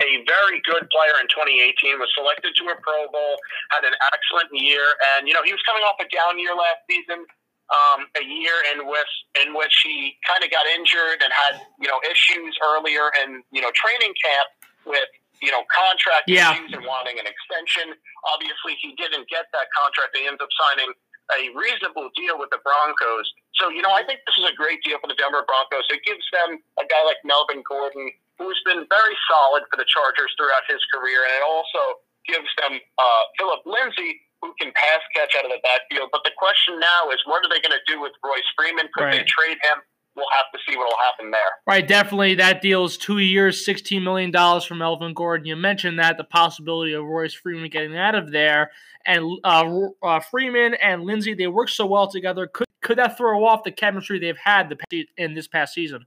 a very good player in 2018, was selected to a Pro Bowl, had an excellent year, and you know he was coming off a down year last season, um, a year in which in which he kind of got injured and had you know issues earlier in you know training camp with you know contract Yeah. issues and wanting an extension. Obviously, he didn't get that contract. They ended up signing a reasonable deal with the Broncos. So, you know, I think this is a great deal for the Denver Broncos. It gives them a guy like Melvin Gordon, who's been very solid for the Chargers throughout his career, and it also gives them uh, Philip Lindsay, who can pass catch out of the backfield. But the question now is, what are they going to do with Royce Freeman? Could they trade him? We'll have to see what will happen there. Right, definitely. That deal is two years, $16 million from Elvin Gordon. You mentioned that, the possibility of Royce Freeman getting out of there. And uh, uh, Freeman and Lindsay, they work so well together. Could could that throw off the chemistry they've had the, in this past season?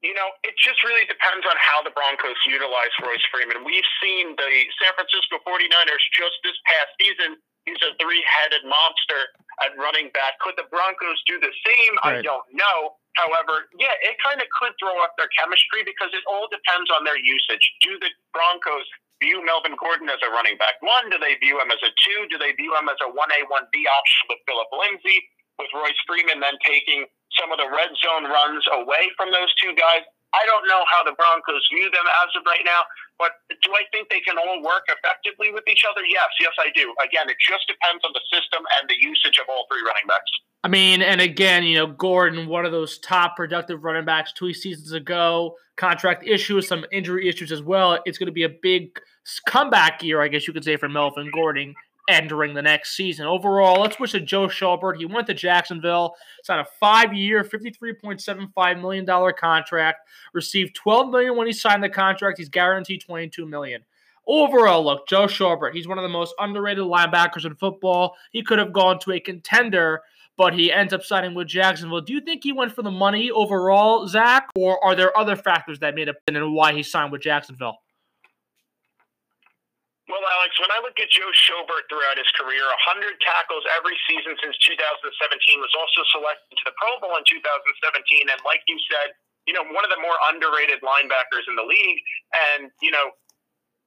You know, it just really depends on how the Broncos utilize Royce Freeman. We've seen the San Francisco 49ers just this past season. He's a three headed monster at running back. Could the Broncos do the same? Right. I don't know. However, yeah, it kind of could throw off their chemistry because it all depends on their usage. Do the Broncos view Melvin Gordon as a running back one? Do they view him as a two? Do they view him as a 1A, 1B option with Philip Lindsay, with Royce Freeman then taking some of the red zone runs away from those two guys? I don't know how the Broncos view them as of right now, but do I think they can all work effectively with each other? Yes, yes, I do. Again, it just depends on the system and the usage of all three running backs. I mean, and again, you know, Gordon, one of those top productive running backs two seasons ago, contract issues, some injury issues as well. It's going to be a big comeback year, I guess you could say, for Melvin Gordon entering the next season. Overall, let's wish to Joe Schobert. He went to Jacksonville, signed a five-year, $53.75 million contract, received 12 million when he signed the contract. He's guaranteed 22 million. Overall, look, Joe Schobert, he's one of the most underrated linebackers in football. He could have gone to a contender but he ends up signing with Jacksonville. Do you think he went for the money overall, Zach, or are there other factors that made up in why he signed with Jacksonville? Well, Alex, when I look at Joe Schobert throughout his career, 100 tackles every season since 2017 was also selected to the Pro Bowl in 2017. And like you said, you know, one of the more underrated linebackers in the league. And, you know,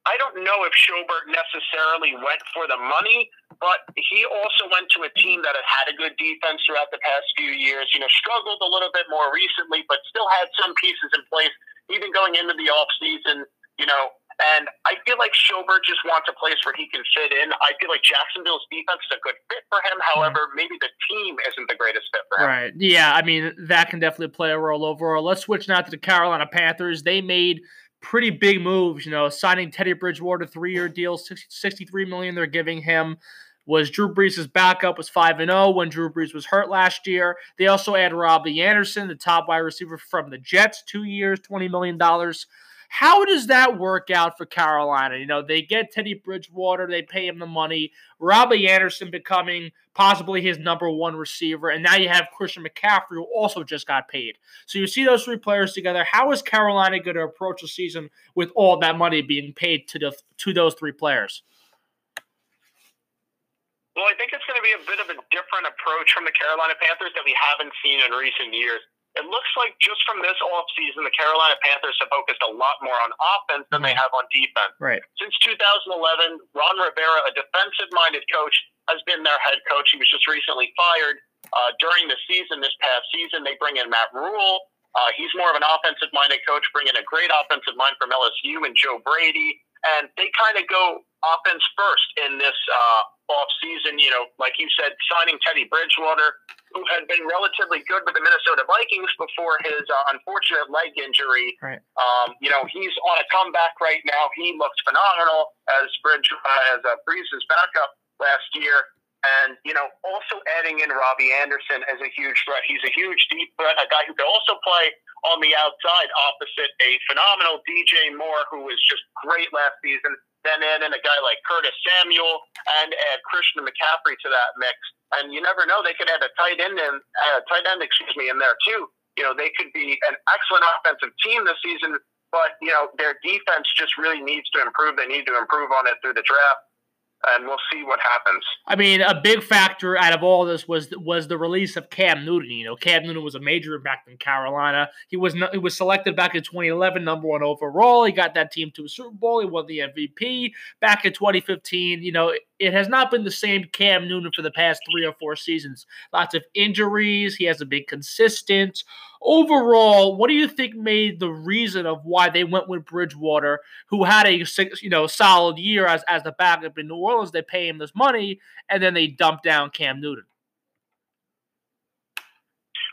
I don't know if Schobert necessarily went for the money, but he also went to a team that had had a good defense throughout the past few years. You know, struggled a little bit more recently, but still had some pieces in place, even going into the offseason. You know, and I feel like Schobert just wants a place where he can fit in. I feel like Jacksonville's defense is a good fit for him. However, mm-hmm. maybe the team isn't the greatest fit for him. Right. Yeah. I mean, that can definitely play a role overall. Let's switch now to the Carolina Panthers. They made pretty big moves, you know, signing Teddy Bridgewater, three year deal, 63 million they're giving him. Was Drew Brees' backup was 5 and 0 when Drew Brees was hurt last year. They also add Robbie Anderson, the top wide receiver from the Jets, two years, $20 million. How does that work out for Carolina? You know, they get Teddy Bridgewater, they pay him the money, Robbie Anderson becoming possibly his number one receiver, and now you have Christian McCaffrey, who also just got paid. So you see those three players together. How is Carolina going to approach the season with all that money being paid to the to those three players? Well, I think it's going to be a bit of a different approach from the Carolina Panthers that we haven't seen in recent years it looks like just from this offseason, the Carolina Panthers have focused a lot more on offense than they mm-hmm. have on defense. Right. Since 2011, Ron Rivera, a defensive minded coach, has been their head coach. He was just recently fired. Uh, during the season, this past season, they bring in Matt Rhule. Uh, he's more of an offensive minded coach, bringing in a great offensive mind from LSU and Joe Brady. And they kind of go offense first in this uh, off season. You know, like you said, signing Teddy Bridgewater, who had been relatively good with the Minnesota Vikings before his uh, unfortunate leg injury. Right. Um, you know, he's on a comeback right now. He looks phenomenal as Bridge uh, as a Brees's backup last year. And, you know, also adding in Robbie Anderson as a huge threat. He's a huge deep threat, a guy who can also play on the outside opposite a phenomenal DJ Moore, who was just great last season. Then add in a guy like Curtis Samuel and add Christian McCaffrey to that mix and you never know they could have a tight end and uh, tight end, excuse me, in there too. You know, they could be an excellent offensive team this season, but you know their defense just really needs to improve. They need to improve on it through the draft and we'll see what happens. I mean, a big factor out of all this was was the release of Cam Newton. You know, Cam Newton was a major impact in Carolina. He was he was selected back in 2011, number one overall. He got that team to a Super Bowl. He won the MVP back in 2015. You know, it has not been the same Cam Newton for the past three or four seasons. Lots of injuries. He hasn't been consistent overall, what do you think made the reason of why they went with Bridgewater, who had a you know solid year as as the backup in New Orleans? They pay him this money, and then they dump down Cam Newton.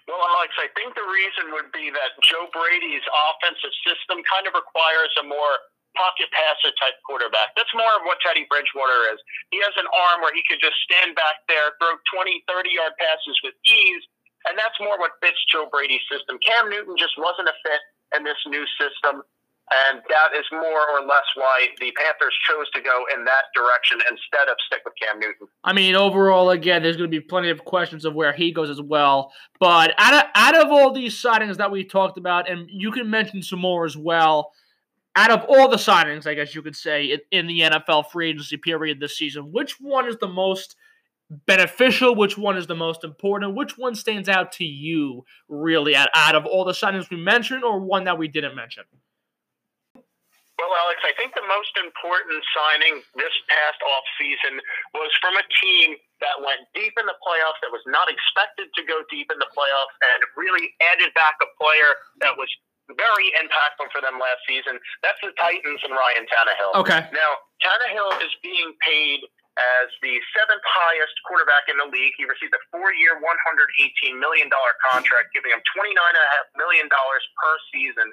Well, Alex, I think the reason would be that Joe Brady's offensive system kind of requires a more pocket passer type quarterback. That's more of what Teddy Bridgewater is. He has an arm where he could just stand back there, throw 20, 30 yard passes with ease, and that's more what fits Joe Brady's system. Cam Newton just wasn't a fit in this new system. And that is more or less why the Panthers chose to go in that direction instead of stick with Cam Newton. I mean, overall, again, there's going to be plenty of questions of where he goes as well. But out of, out of all these signings that we talked about, and you can mention some more as well, out of all the signings, I guess you could say, in, in the NFL free agency period this season, which one is the most – beneficial? Which one is the most important? Which one stands out to you, really, out, out of all the signings we mentioned, or one that we didn't mention? Well, Alex, I think the most important signing this past off season was from a team that went deep in the playoffs, that was not expected to go deep in the playoffs, and really added back a player that was very impactful for them last season. That's the Titans and Ryan Tannehill. Okay. Now, Tannehill is being paid as the seventh highest quarterback in the league. He received a four year, $118 million contract, giving him $29.5 million per season.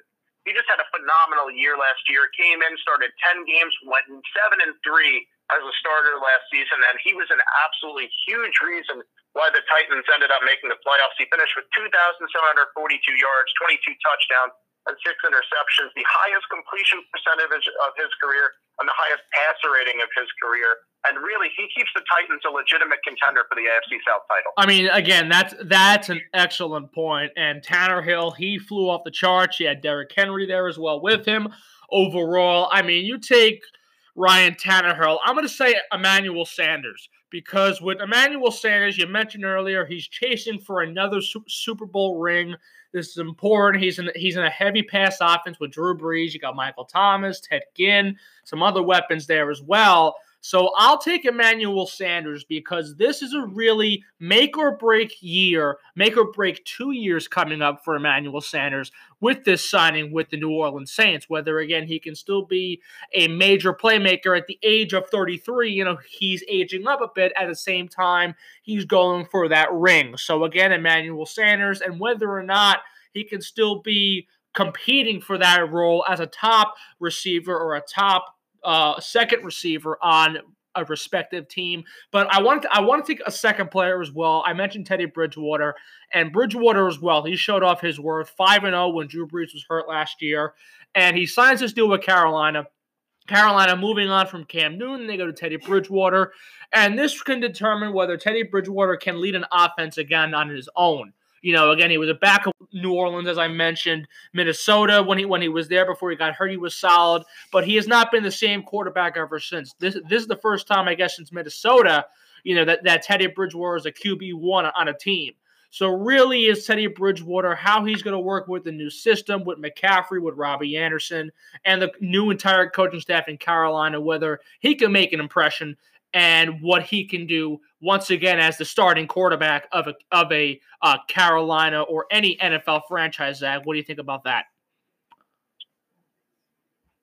He just had a phenomenal year last year. Came in, started 10 games, went 7 and 3 as a starter last season, and he was an absolutely huge reason why the Titans ended up making the playoffs. He finished with 2,742 yards, 22 touchdowns, and six interceptions, the highest completion percentage of his career, and the highest passer rating of his career. And really, he keeps the Titans a legitimate contender for the AFC South title. I mean, again, that's that's an excellent point. And Tannehill, he flew off the charts. He had Derrick Henry there as well with him. Overall, I mean, you take Ryan Tannehill. I'm going to say Emmanuel Sanders because with Emmanuel Sanders, you mentioned earlier, he's chasing for another Super Bowl ring. This is important. He's in he's in a heavy pass offense with Drew Brees. You got Michael Thomas, Ted Ginn, some other weapons there as well. So I'll take Emmanuel Sanders because this is a really make or break year, make or break two years coming up for Emmanuel Sanders with this signing with the New Orleans Saints. Whether again he can still be a major playmaker at the age of 33, you know, he's aging up a bit. At the same time, he's going for that ring. So again, Emmanuel Sanders, and whether or not he can still be competing for that role as a top receiver or a top uh, second receiver on a respective team. But I want to, I want to take a second player as well. I mentioned Teddy Bridgewater and Bridgewater as well. He showed off his worth, five and zero oh when Drew Brees was hurt last year, and he signs this deal with Carolina. Carolina moving on from Cam Newton, they go to Teddy Bridgewater, and this can determine whether Teddy Bridgewater can lead an offense again on his own. You know, again, he was a backup New Orleans, as I mentioned, Minnesota when he when he was there before he got hurt, he was solid, but he has not been the same quarterback ever since. This this is the first time I guess since Minnesota, you know, that, that Teddy Bridgewater is a QB one on a team. So really is Teddy Bridgewater how he's going to work with the new system with McCaffrey, with Robbie Anderson, and the new entire coaching staff in Carolina, whether he can make an impression and what he can do once again as the starting quarterback of a of a uh, Carolina or any NFL franchise. Zach, what do you think about that?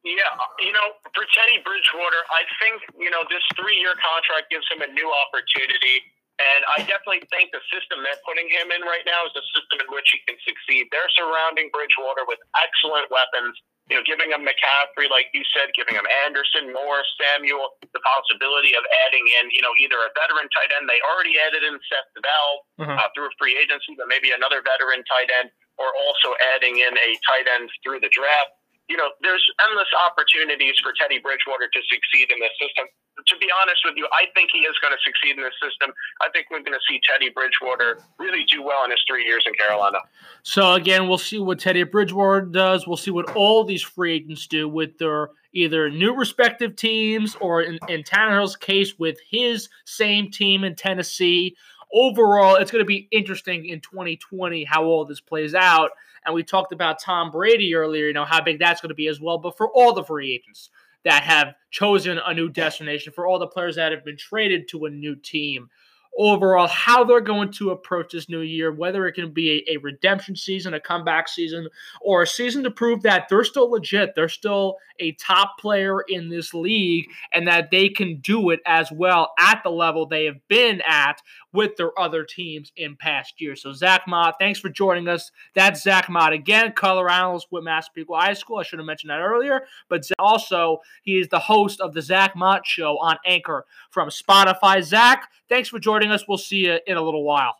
Yeah, you know, for Teddy Bridgewater, I think you know this three-year contract gives him a new opportunity, and I definitely think the system they're putting him in right now is a system in which he can succeed. They're surrounding Bridgewater with excellent weapons you know, giving him McCaffrey, like you said, giving him Anderson, Morris, Samuel, the possibility of adding in, you know, either a veteran tight end. They already added in Seth Bell uh-huh. uh, through a free agency, but maybe another veteran tight end, or also adding in a tight end through the draft. You know, there's endless opportunities for Teddy Bridgewater to succeed in this system to be honest with you, I think he is going to succeed in this system. I think we're going to see Teddy Bridgewater really do well in his three years in Carolina. So again, we'll see what Teddy Bridgewater does. We'll see what all these free agents do with their either new respective teams or in, in Tannehill's case with his same team in Tennessee. Overall, it's going to be interesting in 2020 how all this plays out. And we talked about Tom Brady earlier, you know, how big that's going to be as well. But for all the free agents, that have chosen a new destination, for all the players that have been traded to a new team. Overall, how they're going to approach this new year, whether it can be a, a redemption season, a comeback season, or a season to prove that they're still legit, they're still a top player in this league, and that they can do it as well at the level they have been at with their other teams in past years. So, Zach Mott, thanks for joining us. That's Zach Mott again, color analyst with Massapequa High School. I should have mentioned that earlier, but also he is the host of the Zach Mott Show on Anchor from Spotify. Zach, thanks for joining us. We'll see you in a little while.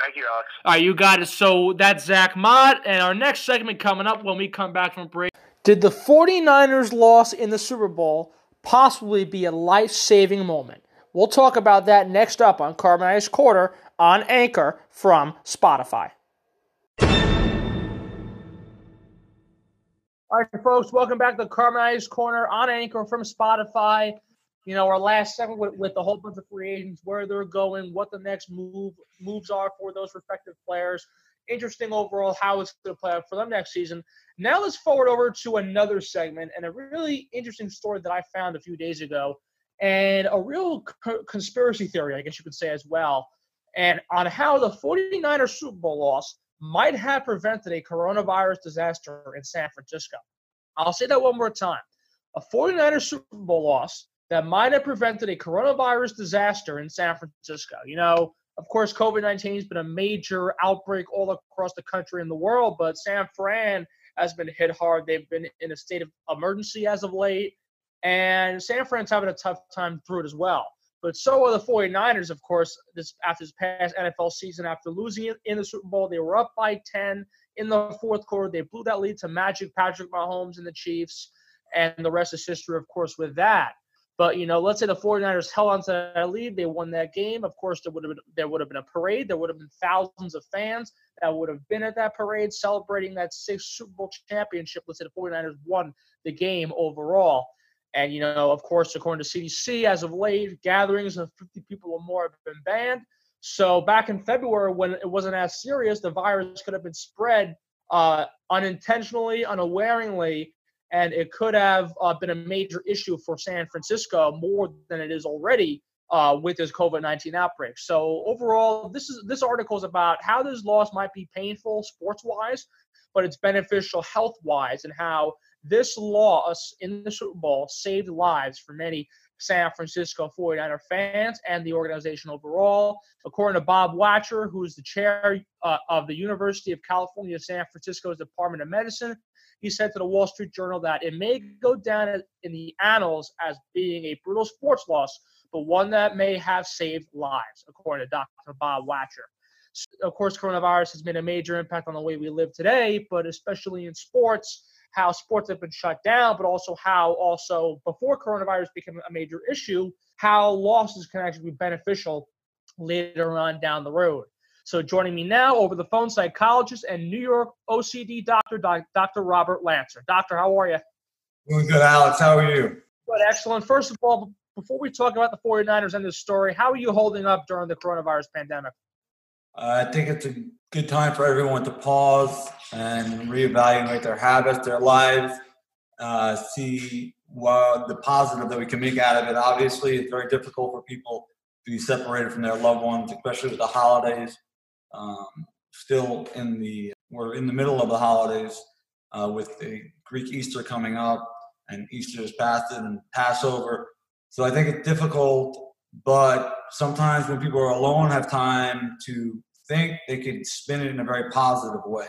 Thank you, Alex. All right, you got it. So that's Zach Mott. And our next segment coming up when we come back from break. Did the 49ers loss in the Super Bowl possibly be a life saving moment? We'll talk about that next up on Carbonati's Corner on Anchor from Spotify. All right, folks, welcome back to Carbonati's Corner on Anchor from Spotify. You know, our last segment with, with a whole bunch of free agents, where they're going, what the next move moves are for those respective players. Interesting overall how it's going to play out for them next season. Now let's forward over to another segment and a really interesting story that I found a few days ago and a real co- conspiracy theory, I guess you could say as well, and on how the 49ers Super Bowl loss might have prevented a coronavirus disaster in San Francisco. I'll say that one more time. A 49ers Super Bowl loss that might have prevented a coronavirus disaster in San Francisco. You know, of course, COVID 19 has been a major outbreak all across the country and the world, but San Fran has been hit hard. They've been in a state of emergency as of late. And San Fran's having a tough time through it as well. But so are the 49ers, of course, this after this past NFL season, after losing in the Super Bowl, they were up by 10 in the fourth quarter. They blew that lead to Magic Patrick Mahomes and the Chiefs, and the rest is history, of course, with that. But you know, let's say the 49ers held on to that lead, they won that game. Of course, there would have been there would have been a parade. There would have been thousands of fans that would have been at that parade celebrating that sixth Super Bowl championship. Let's say the 49ers won the game overall. And you know, of course, according to CDC, as of late, gatherings of 50 people or more have been banned. So back in February, when it wasn't as serious, the virus could have been spread uh, unintentionally, unawareingly, and it could have uh, been a major issue for San Francisco more than it is already uh, with this COVID-19 outbreak. So overall, this is this article is about how this loss might be painful sports-wise, but it's beneficial health-wise, and how this loss in the Super Bowl saved lives for many San Francisco 49er fans and the organization overall. According to Bob Wachter, who is the chair uh, of the University of California, San Francisco's Department of Medicine, he said to the Wall Street Journal that it may go down in the annals as being a brutal sports loss, but one that may have saved lives, according to Dr. Bob Wachter. Of course, coronavirus has made a major impact on the way we live today, but especially in sports, how sports have been shut down, but also how also before coronavirus became a major issue, how losses can actually be beneficial later on down the road. So joining me now over the phone, psychologist and New York OCD doctor, Dr. Robert Lancer. Doctor, how are you? Doing good, Alex. How are you? Good, excellent. First of all, before we talk about the 49ers and this story, how are you holding up during the coronavirus pandemic? Uh, I think it's a good time for everyone to pause and reevaluate their habits, their lives, uh, see what the positive that we can make out of it. Obviously, it's very difficult for people to be separated from their loved ones, especially with the holidays. Um, still in the we're in the middle of the holidays uh, with the Greek Easter coming up, and Easter is past and Passover. So I think it's difficult, but sometimes when people are alone, have time to think, they could spin it in a very positive way.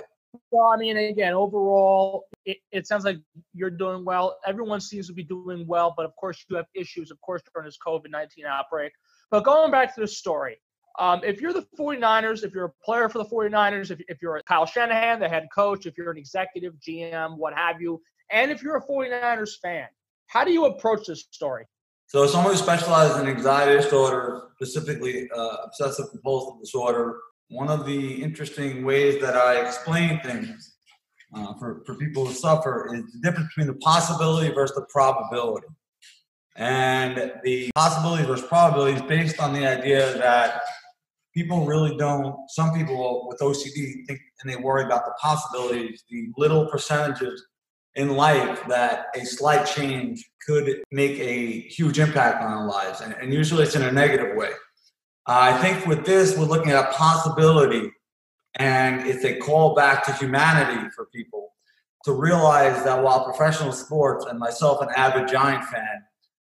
Well, I mean, again, overall, it, it sounds like you're doing well. Everyone seems to be doing well, but of course, you have issues, of course, during this COVID 19 outbreak. But going back to the story, um, if you're the 49ers, if you're a player for the 49ers, if, if you're Kyle Shanahan, the head coach, if you're an executive, GM, what have you, and if you're a 49ers fan, how do you approach this story? So, someone who specializes in anxiety disorder, specifically uh, obsessive compulsive disorder, one of the interesting ways that I explain things uh, for, for people who suffer is the difference between the possibility versus the probability. And the possibility versus probability is based on the idea that people really don't, some people with OCD think and they worry about the possibilities, the little percentages in life that a slight change could make a huge impact on our lives. And, and usually it's in a negative way. Uh, I think with this, we're looking at a possibility and it's a call back to humanity for people to realize that while professional sports and myself an avid giant fan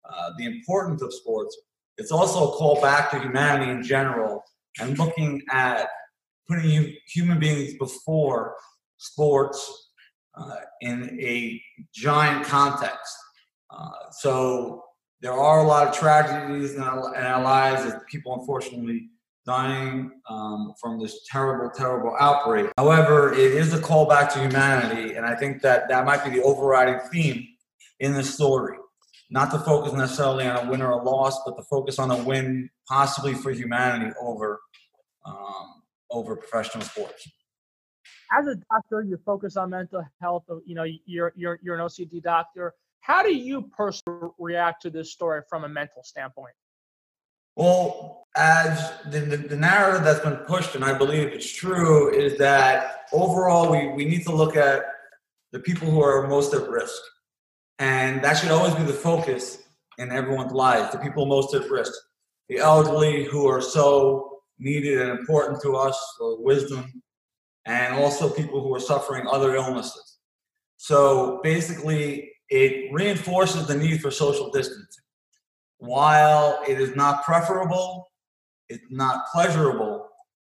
uh, the importance of sports it's also a call back to humanity in general and looking at putting human beings before sports uh, in a giant context. Uh, so there are a lot of tragedies in our, in our lives of people unfortunately dying um, from this terrible, terrible outbreak. However, it is a call back to humanity, and I think that that might be the overriding theme in the story. Not to focus necessarily on a win or a loss, but to focus on a win possibly for humanity over um, over professional sports. As a doctor, you focus on mental health. You know, you're you're you're an OCD doctor. How do you personally react to this story from a mental standpoint? Well, as the, the, the, narrative that's been pushed, and I believe it's true, is that overall we, we need to look at the people who are most at risk. And that should always be the focus in everyone's lives, the people most at risk. The elderly who are so needed and important to us for wisdom, and also people who are suffering other illnesses. So basically, it reinforces the need for social distancing. While it is not preferable, it's not pleasurable,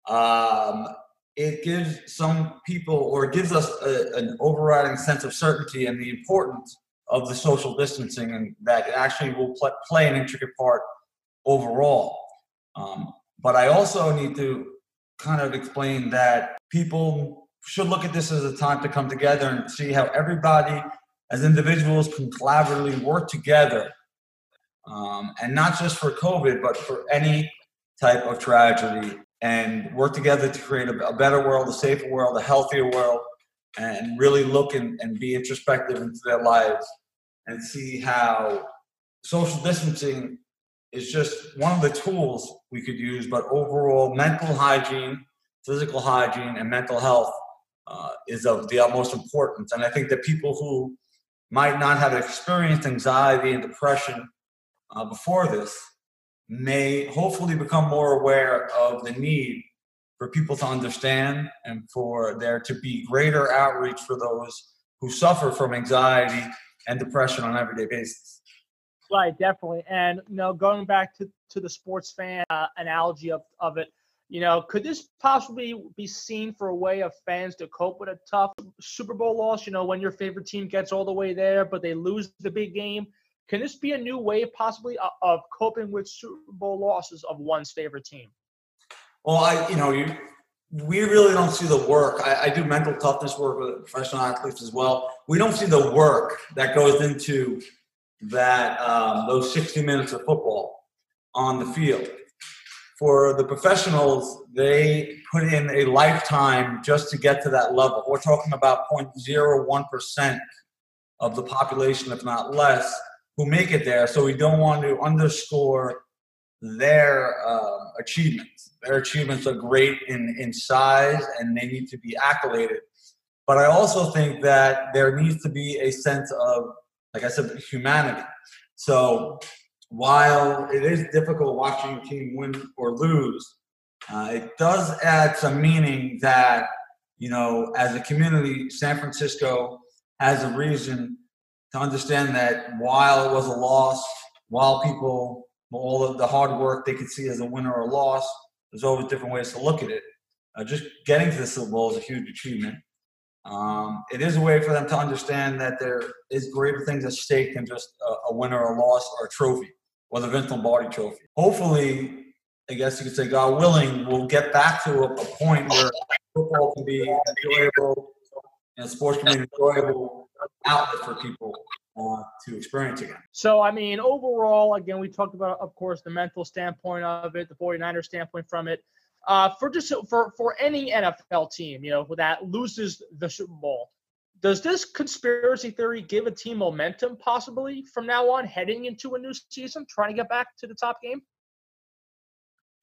um, it gives some people or gives us a, an overriding sense of certainty and the importance of the social distancing and that actually will pl- play an intricate part overall. Um, but I also need to kind of explain that people should look at this as a time to come together and see how everybody as individuals can collaboratively work together um, and not just for COVID, but for any type of tragedy, and work together to create a, a better world, a safer world, a healthier world, and really look and, and be introspective into their lives and see how social distancing is just one of the tools we could use, but overall mental hygiene, physical hygiene, and mental health uh, is of the utmost importance. And I think that people who might not have experienced anxiety and depression uh, before this may hopefully become more aware of the need for people to understand and for there to be greater outreach for those who suffer from anxiety and depression on an everyday basis. Right, definitely. And you know, going back to, to the sports fan uh, analogy of, of it, you know, could this possibly be seen for a way of fans to cope with a tough Super Bowl loss? You know, when your favorite team gets all the way there, but they lose the big game. Can this be a new way, possibly, of, of coping with Super Bowl losses of one's favorite team? Well, I, you know, you, we really don't see the work. I, I do mental toughness work with professional athletes as well. We don't see the work that goes into that um, those 60 minutes of football on the field. For the professionals, they put in a lifetime just to get to that level. We're talking about 0.01% of the population, if not less, who make it there. So we don't want to underscore their uh, achievements. Their achievements are great in, in size and they need to be accoladed. But I also think that there needs to be a sense of like I said, humanity. So while it is difficult watching a team win or lose, uh, it does add some meaning that, you know, as a community, San Francisco has a reason to understand that while it was a loss, while people, all of the hard work they could see as a winner or a loss, there's always different ways to look at it. Uh, just getting to the Super Bowl is a huge achievement. Um, it is a way for them to understand that there is greater things at stake than just a, a winner or a loss or a trophy or the Vince Lombardi trophy. Hopefully, I guess you could say, God willing, we'll get back to a, a point where football can be enjoyable and sports can be an enjoyable outlet for people uh, to experience again. So, I mean, overall, again, we talked about, of course, the mental standpoint of it, the 49er standpoint from it uh, for just for for any NFL team, you know, that loses the Super Bowl. Does this conspiracy theory give a team momentum possibly from now on, heading into a new season, trying to get back to the top game?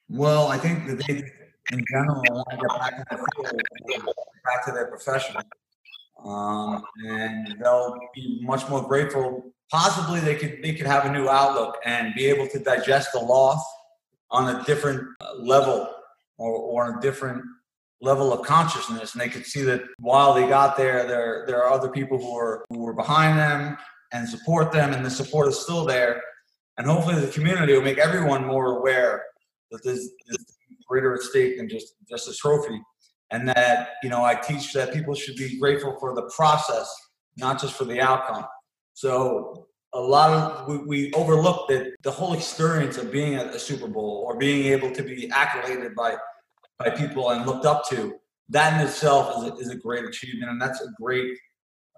Well, I think that they, in general, want to get back to the field, back to their profession, um, and they'll be much more grateful. Possibly, they could they could have a new outlook and be able to digest the loss on a different uh, level or, or on a different level of consciousness. And they could see that while they got there there there are other people who are who were behind them and support them and the support is still there. And hopefully the community will make everyone more aware that there's, there's greater at stake than just just a trophy and that you know i teach that people should be grateful for the process not just for the outcome. So a lot of we, we overlook that the whole experience of being at a Super Bowl or being able to be accoladed by by people and looked up to that in itself is a, is a great achievement and that's a great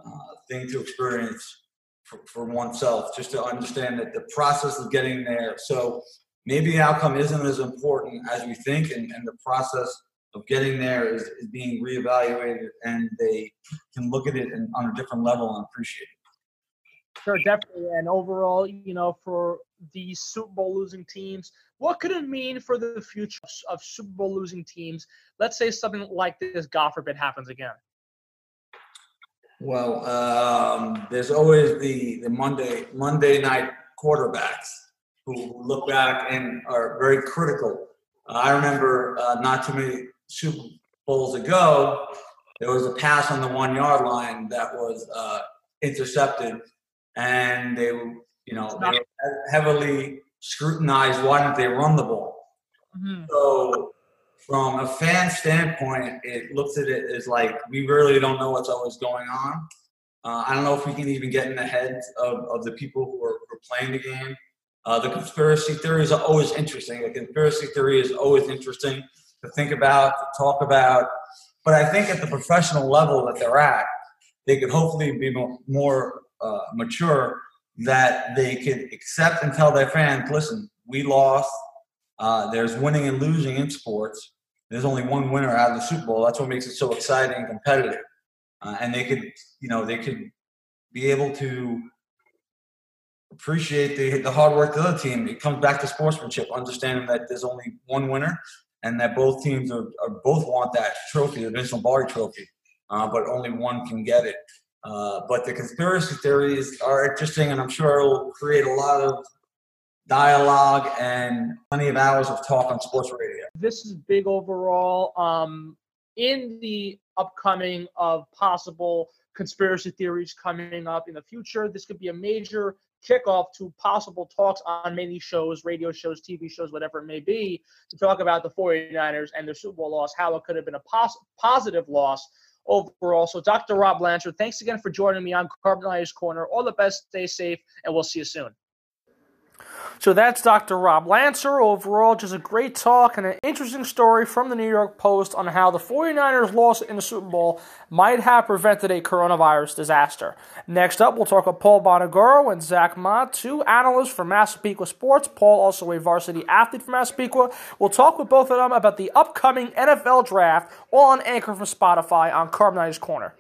uh, thing to experience for, for oneself just to understand that the process of getting there. So maybe the outcome isn't as important as we think and, and the process of getting there is, is being reevaluated and they can look at it in, on a different level and appreciate it Sure, definitely. And overall, you know, for the Super Bowl losing teams, what could it mean for the future of Super Bowl losing teams? Let's say something like this, God forbid, happens again. Well, um, there's always the, the Monday Monday night quarterbacks who look back and are very critical. Uh, I remember uh, not too many Super Bowls ago, there was a pass on the one yard line that was uh, intercepted and they were, you know, they heavily scrutinized. Why didn't they run the ball? Mm-hmm. So, from a fan standpoint, it looks at it as like we really don't know what's always going on. Uh, I don't know if we can even get in the heads of, of the people who are, who are playing the game. Uh, the conspiracy theories are always interesting. The conspiracy theory is always interesting to think about, to talk about. But I think at the professional level that they're at, they could hopefully be more, uh, mature that they could accept and tell their fans, listen, we lost. Uh, there's winning and losing in sports. There's only one winner out of the Super Bowl. That's what makes it so exciting and competitive. Uh, and they could, you know, they could be able to appreciate the, the hard work of the other team. It comes back to sportsmanship, understanding that there's only one winner and that both teams are, are both want that trophy, the Vince Lombardi trophy, uh, but only one can get it. Uh, but the conspiracy theories are interesting, and I'm sure it'll create a lot of dialogue and plenty of hours of talk on sports radio. This is big overall. Um, in the upcoming of possible conspiracy theories coming up in the future, this could be a major kickoff to possible talks on many shows, radio shows, TV shows, whatever it may be, to talk about the 49ers and their Super Bowl loss, how it could have been a pos- positive loss overall. So, Dr. Rob Lancer, thanks again for joining me on Carbonati's Corner. All the best, stay safe, and we'll see you soon. So that's Dr. Rob Lancer. Overall, just a great talk and an interesting story from the New York Post on how the 49ers' loss in the Super Bowl might have prevented a coronavirus disaster. Next up, we'll talk with Paul Bonaguro and Zach Mott, two analysts from Massapequa Sports. Paul, also a varsity athlete from Massapequa. We'll talk with both of them about the upcoming NFL draft, all on Anchor from Spotify on Carbonati's Corner.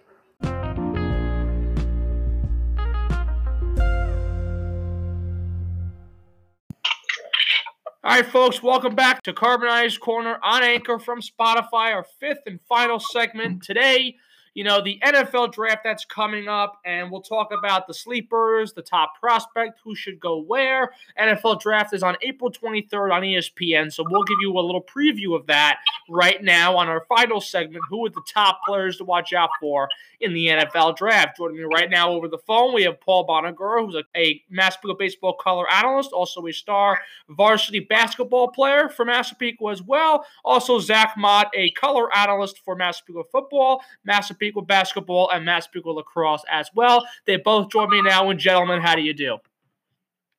All right, folks, welcome back to Carbonati's Corner on Anchor from Spotify, our fifth and final segment. Today, you know, the NFL draft that's coming up, and we'll talk about the sleepers, the top prospect, who should go where. NFL draft is on April 23rd on ESPN, so we'll give you a little preview of that right now on our final segment. Who are the top players to watch out for in the NFL draft? Joining me right now over the phone, we have Paul Bonaguro, who's a, a Massapequa baseball color analyst, also a star varsity basketball player for Massapequa as well. Also, Zach Mott, a color analyst for Massapequa football, Massapequa basketball, and Massapequa lacrosse as well. They both join me now. And gentlemen, how do you do?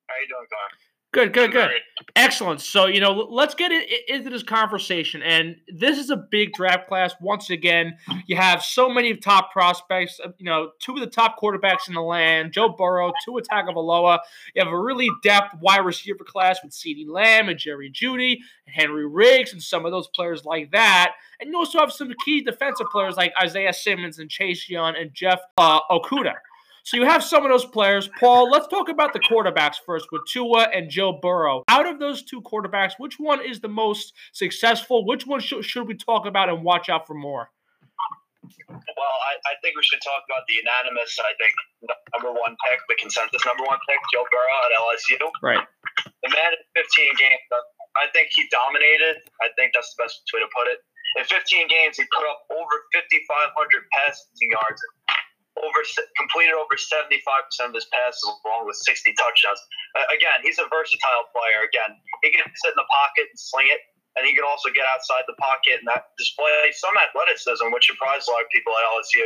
How you doing, Carm? Good, good, good. Excellent. So, you know, let's get into this conversation. And this is a big draft class. Once again, you have so many top prospects, uh, you know, two of the top quarterbacks in the land, Joe Burrow, Tua Tagovailoa. You have a really depth wide receiver class with CeeDee Lamb and Jerry Jeudy and Henry Ruggs and some of those players like that. And you also have some key defensive players like Isaiah Simmons and Chase Young and Jeff uh, Okudah. So you have some of those players. Paul, let's talk about the quarterbacks first with Tua and Joe Burrow. Out of those two quarterbacks, which one is the most successful? Which one should, should we talk about and watch out for more? Well, I, I, think we should talk about the unanimous, I think, number one pick, the consensus number one pick, Joe Burrow at LSU. Right. The man in 15 games, I think he dominated. I think that's the best way to put it. In 15 games, he put up over 5,500 passing yards over completed over 75% of his passes along with 60 touchdowns. Uh, again, he's a versatile player. Again, he can sit in the pocket and sling it, and he can also get outside the pocket and display some athleticism, which surprised a lot of people at LSU.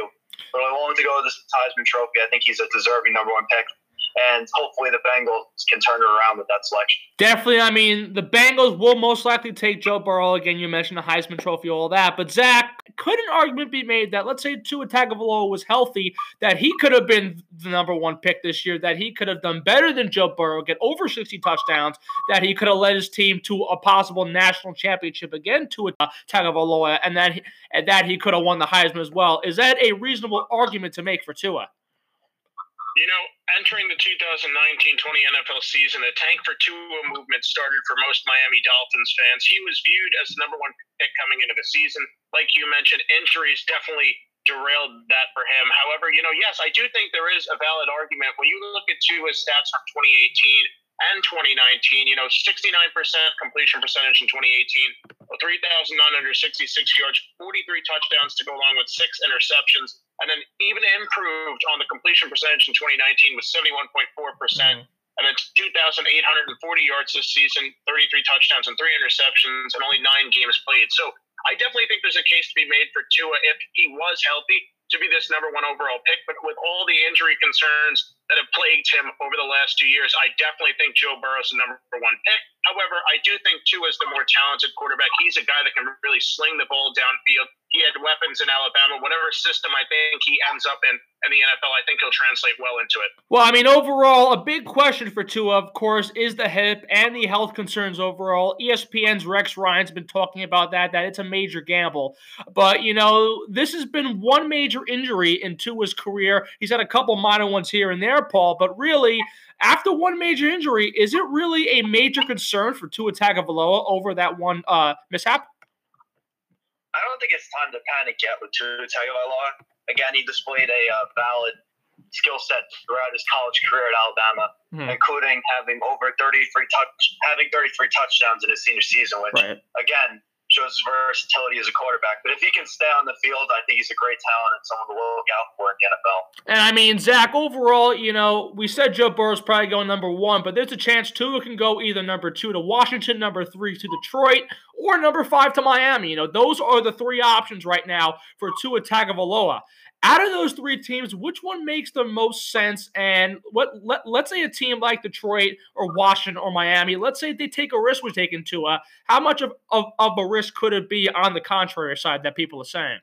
But I wanted to go with this Heisman Trophy. I think he's a deserving number one pick and hopefully the Bengals can turn it around with that selection. Definitely. I mean, the Bengals will most likely take Joe Burrow. Again, you mentioned the Heisman Trophy, all that. But, Zach, could an argument be made that, let's say Tua Tagovailoa was healthy, that he could have been the number one pick this year, that he could have done better than Joe Burrow, get over 60 touchdowns, that he could have led his team to a possible national championship again to a Tagovailoa, and that, he, and that he could have won the Heisman as well. Is that a reasonable argument to make for Tua? You know, entering the 2019-20 NFL season, the tank for Tua oh movement started for most Miami Dolphins fans. He was viewed as the number one pick coming into the season. Like you mentioned, injuries definitely derailed that for him. However, you know, yes, I do think there is a valid argument when you look at Tua's stats from 2018 and 2019. You know, 69% completion percentage in 2018, 3,966 yards, 43 touchdowns to go along with six interceptions and then even improved on the completion percentage in 2019 with 71.4 percent. Mm-hmm. And then 2,840 yards this season, 33 touchdowns and three interceptions, and only nine games played. So I definitely think there's a case to be made for Tua if he was healthy to be this number one overall pick. But with all the injury concerns that have plagued him over the last two years, I definitely think Joe Burrow's the number one pick. However, I do think Tua is the more talented quarterback. He's a guy that can really sling the ball downfield. He had weapons in Alabama. Whatever system I think he ends up in, in the NFL. I think he'll translate well into it. Well, I mean, overall, a big question for Tua, of course, is the hip and the health concerns overall. ESPN's Rex Ryan's been talking about that, that it's a major gamble. But, you know, this has been one major injury in Tua's career. He's had a couple minor ones here and there, Paul, but really, after one major injury, is it really a major concern for Tua Tagovailoa over that one uh, mishap? I don't think it's time to panic yet with Tua Tagovailoa. Again, he displayed a uh, valid skill set throughout his college career at Alabama, hmm. including having over 33 touch, having 33 touchdowns in his senior season, which right. again shows his versatility as a quarterback. But if he can stay on the field, I think he's a great talent and someone to look out for in the NFL. And I mean, Zach, overall, you know, we said Joe Burrow's probably going number one, but there's a chance Tua can go either number two to Washington, number three to Detroit, or number five to Miami. You know, those are the three options right now for Tua Tagovailoa. Out of those three teams, which one makes the most sense? And what let, let's say a team like Detroit or Washington or Miami, let's say they take a risk with taking Tua. How much of, of, of a risk could it be on the contrary side that people are saying?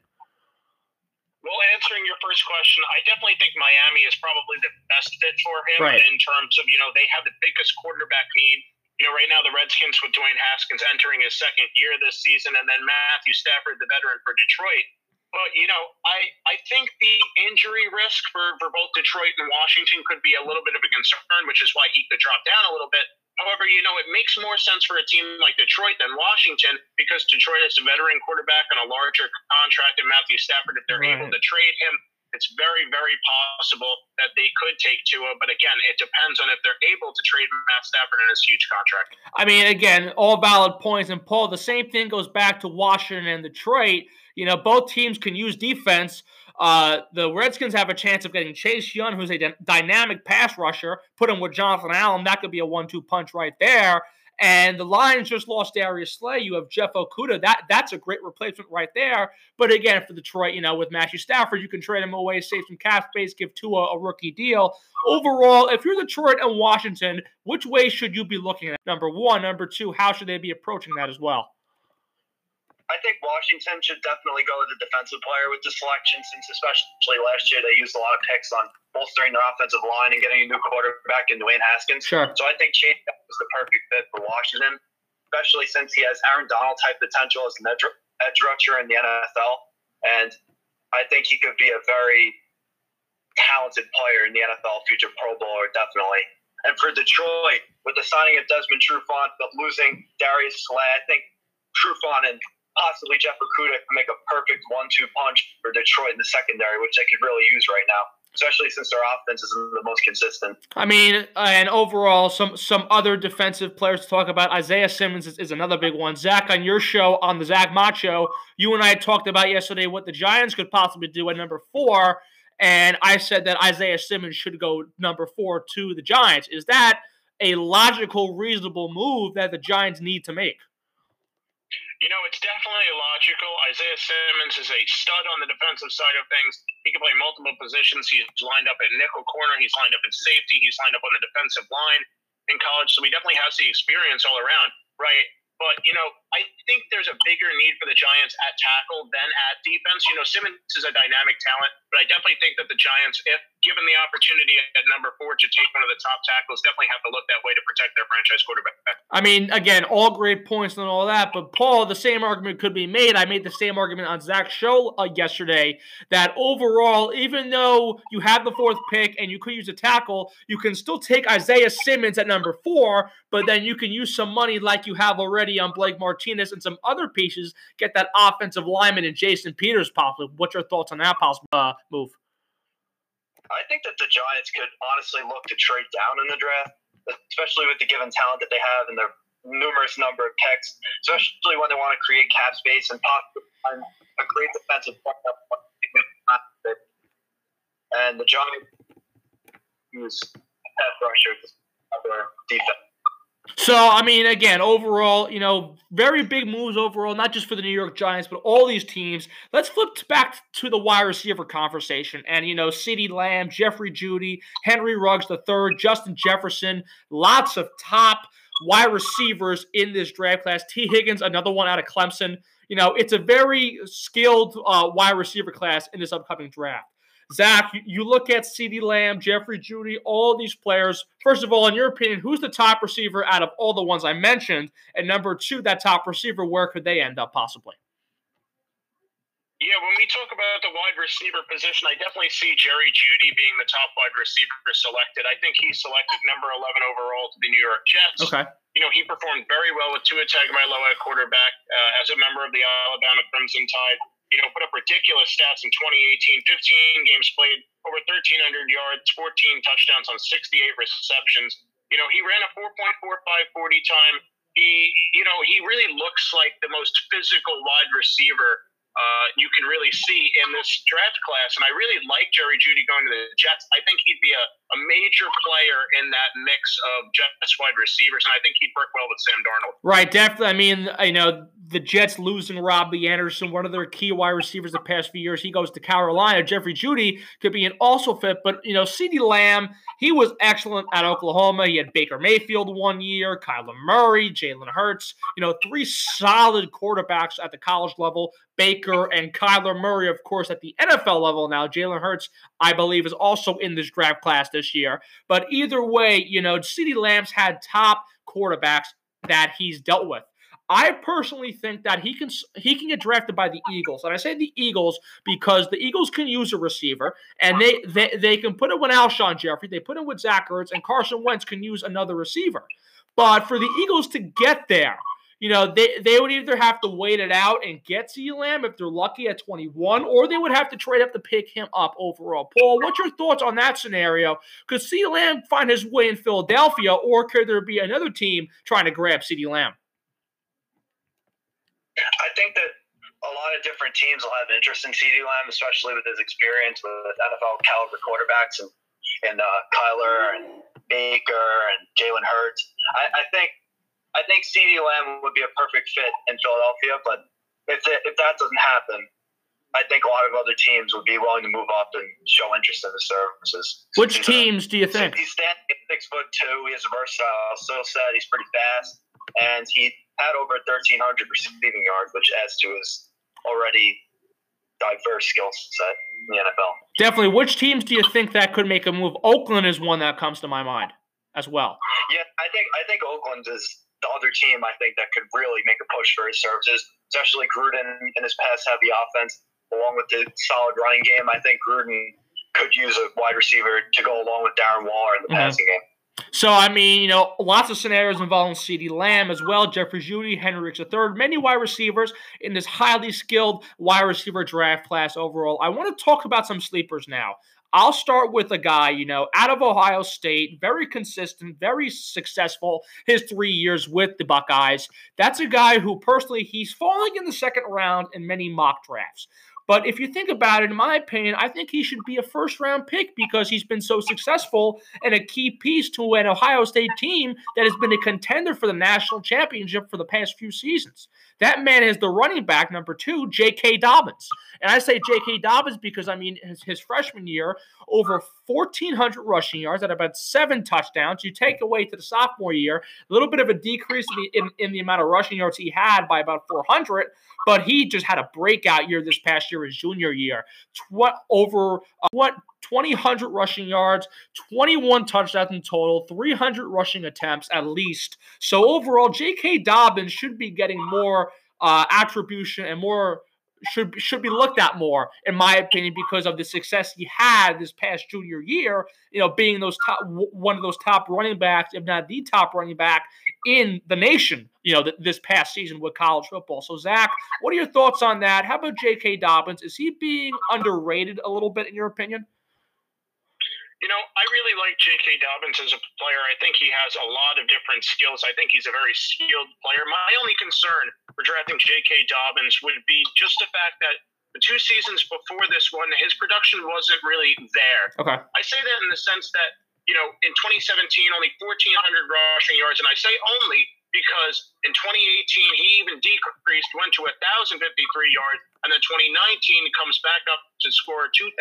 Well, answering your first question, I definitely think Miami is probably the best fit for him right. in terms of, you know, they have the biggest quarterback need. You know, right now the Redskins with Dwayne Haskins entering his second year this season, and then Matthew Stafford, the veteran for Detroit well, you know, I, I think the injury risk for, for both Detroit and Washington could be a little bit of a concern, which is why he could drop down a little bit. However, you know, it makes more sense for a team like Detroit than Washington because Detroit has a veteran quarterback on a larger contract and Matthew Stafford. If they're right. able to trade him, it's very, very possible that they could take Tua. But again, it depends on if they're able to trade Matt Stafford in his huge contract. I mean, again, all valid points. And Paul, the same thing goes back to Washington and Detroit. You know, both teams can use defense. Uh, the Redskins have a chance of getting Chase Young, who's a d- dynamic pass rusher. Put him with Jonathan Allen. That could be a one-two punch right there. And the Lions just lost Darius Slay. You have Jeff Okudah. That that's a great replacement right there. But again, for Detroit, you know, with Matthew Stafford, you can trade him away, save some cap space, give Tua a rookie deal. Overall, if you're Detroit and Washington, which way should you be looking at? Number one, number two, how should they be approaching that as well? I think Washington should definitely go with a defensive player with the selection, since especially last year they used a lot of picks on bolstering their offensive line and getting a new quarterback in Dwayne Haskins. Sure. So I think Chase was the perfect fit for Washington, especially since he has Aaron Donald type potential as an edge, edge rusher in the NFL, and I think he could be a very talented player in the NFL, future Pro Bowler, definitely. And for Detroit, with the signing of Desmond Trufant, but losing Darius Slay, I think Trufant and possibly Jeff Okudah can make a perfect one-two punch for Detroit in the secondary, which they could really use right now especially since their offense isn't the most consistent. I mean, uh, and overall, some some other defensive players to talk about. Isaiah Simmons is, is, another big one. Zach, on your show, on the Zach Macho, you and I talked about yesterday what the Giants could possibly do at number four, and I said that Isaiah Simmons should go number four to the Giants. Is that a logical, reasonable move that the Giants need to make? You know, it's definitely logical. Isaiah Simmons is a stud on the defensive side of things. He can play multiple positions. He's lined up at nickel corner. He's lined up at safety. He's lined up on the defensive line in college. So he definitely has the experience all around, right? But, you know, I think there's a bigger need for the Giants at tackle than at defense. You know, Simmons is a dynamic talent, but I definitely think that the Giants, if given the opportunity at number four to take one of the top tackles, definitely have to look that way to protect their franchise quarterback. I mean, again, all great points and all that, but Paul, the same argument could be made. I made the same argument on Zach's show uh, yesterday that overall, even though you have the fourth pick and you could use a tackle, you can still take Isaiah Simmons at number four, but then you can use some money like you have already on Blake Martinez and some other pieces, get that offensive lineman and Jason Peters possibly. What's your thoughts on that possible uh, move? I think that the Giants could honestly look to trade down in the draft, especially with the given talent that they have and their numerous number of picks, especially when they want to create cap space and possibly find a great defensive player. And the Giants use pass rusher defense. So, I mean, again, overall, you know, very big moves overall, not just for the New York Giants, but all these teams. Let's flip back to the wide receiver conversation. And, you know, CeeDee Lamb, Jeffrey Jeudy, Henry Ruggs III, Justin Jefferson, lots of top wide receivers in this draft class. Tee Higgins, another one out of Clemson. You know, it's a very skilled uh, wide receiver class in this upcoming draft. Zach, you, look at CeeDee Lamb, Jeffrey Jeudy, all these players. First of all, in your opinion, who's the top receiver out of all the ones I mentioned? And number two, that top receiver, where could they end up possibly? Yeah, when we talk about the wide receiver position, I definitely see Jerry Jeudy being the top wide receiver selected. I think he's selected number 11 overall to the New York Jets. Okay. You know, he performed very well with Tua Tagovailoa at quarterback uh, as a member of the Alabama Crimson Tide. You know, put up ridiculous stats in 2018, 15 games played, over 1,300 yards, 14 touchdowns on 68 receptions. You know, he ran a 4.45 40 time. He, you know, he really looks like the most physical wide receiver uh, you can really see in this draft class. And I really like Jerry Jeudy going to the Jets. I think he'd be a, a major player in that mix of Jets wide receivers, and I think he'd work well with Sam Darnold. Right, definitely. I mean, you know, the Jets losing Robbie Anderson, one of their key wide receivers the past few years. He goes to Carolina. Jeffrey Jeudy could be an also fit, but you know, CeeDee Lamb, he was excellent at Oklahoma. He had Baker Mayfield one year, Kyler Murray, Jalen Hurts. You know, three solid quarterbacks at the college level. Baker and Kyler Murray, of course, at the NFL level now. Jalen Hurts, I believe, is also in this draft class this year. But either way, you know, CeeDee Lamb's had top quarterbacks that he's dealt with. I personally think that he can he can get drafted by the Eagles, and I say the Eagles because the Eagles can use a receiver, and they they, they can put it with Alshon Jeffery, they put it with Zach Ertz, and Carson Wentz can use another receiver. But for the Eagles to get there, you know, they, they would either have to wait it out and get C Lamb if they're lucky at 21, or they would have to trade up to pick him up overall. Paul, what's your thoughts on that scenario? Could C Lamb find his way in Philadelphia, or could there be another team trying to grab CeeDee Lamb? I think that a lot of different teams will have interest in CeeDee Lamb, especially with his experience with NFL caliber quarterbacks and and uh, Kyler and Baker and Jalen Hurts. I, I think I think CeeDee Lamb would be a perfect fit in Philadelphia, but if it, if that doesn't happen, I think a lot of other teams would be willing to move up and show interest in the services. Which he's uh, teams a, do you think? He's standing at six foot two. He's versatile. So said he's pretty fast, and he had over 1,300 receiving yards, which adds to his already diverse skill set in the NFL. Definitely. Which teams do you think that could make a move? Oakland is one that comes to my mind as well. Yeah, I think I think Oakland is the other team. I think that could really make a push for his services, especially Gruden in his pass-heavy offense, along with the solid running game. I think Gruden could use a wide receiver to go along with Darren Waller in the mm-hmm. passing game. So, I mean, you know, lots of scenarios involving CeeDee Lamb as well, Jeffrey Jeudy, Henry Ruggs III, many wide receivers in this highly skilled wide receiver draft class overall. I want to talk about some sleepers now. I'll start with a guy, you know, out of Ohio State, very consistent, very successful his three years with the Buckeyes. That's a guy who personally he's falling in the second round in many mock drafts. But if you think about it, in my opinion, I think he should be a first round pick because he's been so successful and a key piece to an Ohio State team that has been a contender for the national championship for the past few seasons. That man is the running back number two, J.K. Dobbins. And I say J.K. Dobbins because, I mean, his, his freshman year, over 1,400 rushing yards at about seven touchdowns. You take away to the sophomore year, a little bit of a decrease in the, in, in the amount of rushing yards he had by about 400, but he just had a breakout year this past year, his junior year. Tw- over uh, what 2,000 rushing yards, 21 touchdowns in total, 300 rushing attempts at least. So overall, J.K. Dobbins should be getting more uh, attribution and more should should be looked at more, in my opinion, because of the success he had this past junior year. You know, being those top one of those top running backs, if not the top running back in the nation. You know, th- this past season with college football. So, Zach, what are your thoughts on that? How about J.K. Dobbins? Is he being underrated a little bit, in your opinion? You know, I really like J.K. Dobbins as a player. I think he has a lot of different skills. I think he's a very skilled player. My only concern for drafting J.K. Dobbins would be just the fact that the two seasons before this one, his production wasn't really there. Okay. I say that in the sense that, you know, in 2017, only 1,400 rushing yards. And I say only because in 2018 he even decreased, went to 1,053 yards, and then 2019 comes back up to score 2,003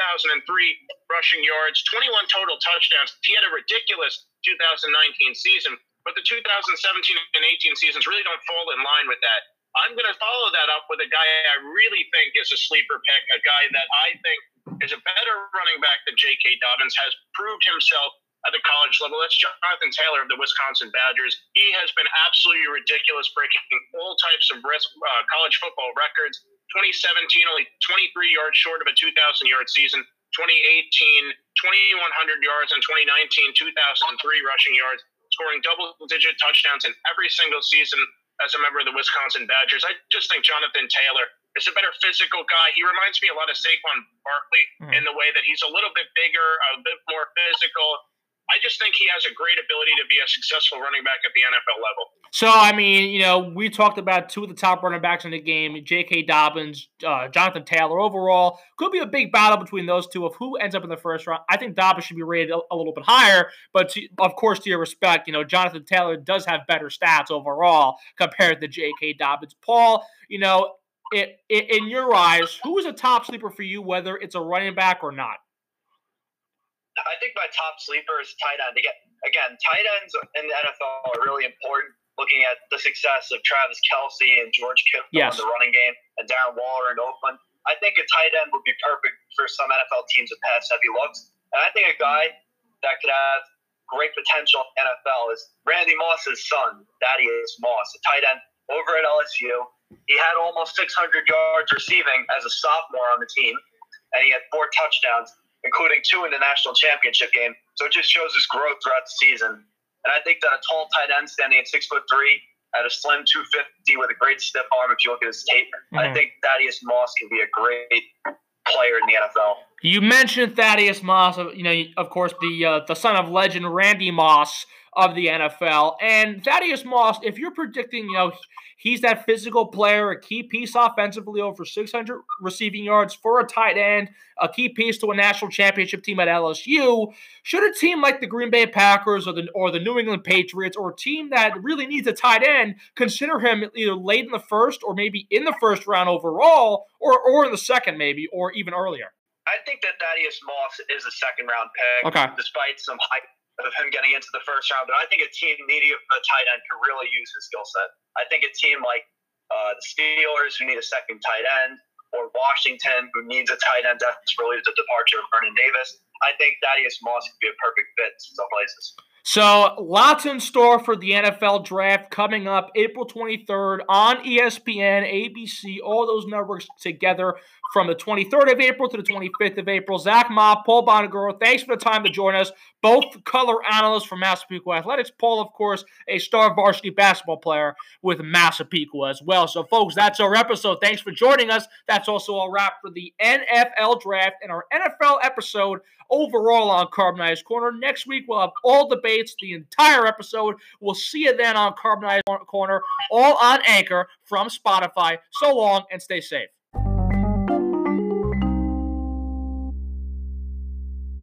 rushing yards, 21 total touchdowns. He had a ridiculous 2019 season, but the 2017 and 18 seasons really don't fall in line with that. I'm going to follow that up with a guy I really think is a sleeper pick, a guy that I think is a better running back than J.K. Dobbins, has proved himself at the college level. That's Jonathan Taylor of the Wisconsin Badgers. He has been absolutely ridiculous, breaking all types of risk, uh, college football records. 2017, only 23 yards short of a 2,000 yard season. 2018, 2,100 yards, and 2019, 2,003 rushing yards, scoring double digit touchdowns in every single season as a member of the Wisconsin Badgers. I just think Jonathan Taylor is a better physical guy. He reminds me a lot of Saquon Barkley mm. in the way that he's a little bit bigger, a bit more physical. I just think he has a great ability to be a successful running back at the NFL level. So, I mean, you know, we talked about two of the top running backs in the game J.K. Dobbins, uh, Jonathan Taylor. Overall, could be a big battle between those two of who ends up in the first round. I think Dobbins should be rated a, a little bit higher, but to, of course, to your respect, you know, Jonathan Taylor does have better stats overall compared to J.K. Dobbins. Paul, you know, it, it, in your eyes, who is a top sleeper for you, whether it's a running back or not? I think my top sleeper is tight end. Again, again, tight ends in the NFL are really important. Looking at the success of Travis Kelce and George Kittle yes. in the running game, and Darren Waller in Oakland, I think a tight end would be perfect for some NFL teams with pass heavy looks. And I think a guy that could have great potential in NFL is Randy Moss's son, Thaddeus Moss, a tight end over at LSU. He had almost 600 yards receiving as a sophomore on the team, and he had four touchdowns including two in the national championship game. So it just shows his growth throughout the season. And I think that a tall tight end standing at six foot three at a slim 250 with a great stiff arm, if you look at his tape, mm-hmm. I think Thaddeus Moss can be a great player in the NFL. You mentioned Thaddeus Moss, you know, of course, the uh, the son of legend Randy Moss of the NFL. And Thaddeus Moss, if you're predicting, you know, he's that physical player, a key piece offensively, over 600 receiving yards for a tight end, a key piece to a national championship team at LSU. Should a team like the Green Bay Packers or the or the New England Patriots or a team that really needs a tight end consider him either late in the first or maybe in the first round overall, or or in the second maybe, or even earlier? I think that Thaddeus Moss is a second round pick, okay. despite some hype of him getting into the first round. But I think a team needing a tight end could really use his skill set. I think a team like uh, the Steelers, who need a second tight end, or Washington, who needs a tight end desperately with the departure of Vernon Davis, I think Thaddeus Moss could be a perfect fit in some places. So, lots in store for the NFL draft coming up April 23rd on ESPN, ABC, all those networks together from the 23rd of April to the 25th of April. Zach Ma, Paul Bonaguro, thanks for the time to join us. Both color analysts for Massapequa Athletics. Paul, of course, a star varsity basketball player with Massapequa as well. So, folks, that's our episode. Thanks for joining us. That's also a wrap for the NFL draft and our NFL episode overall on Carbonati's Corner. Next week, we'll have all debates, the entire episode. We'll see you then on Carbonati's Corner, all on Anchor from Spotify. So long and stay safe.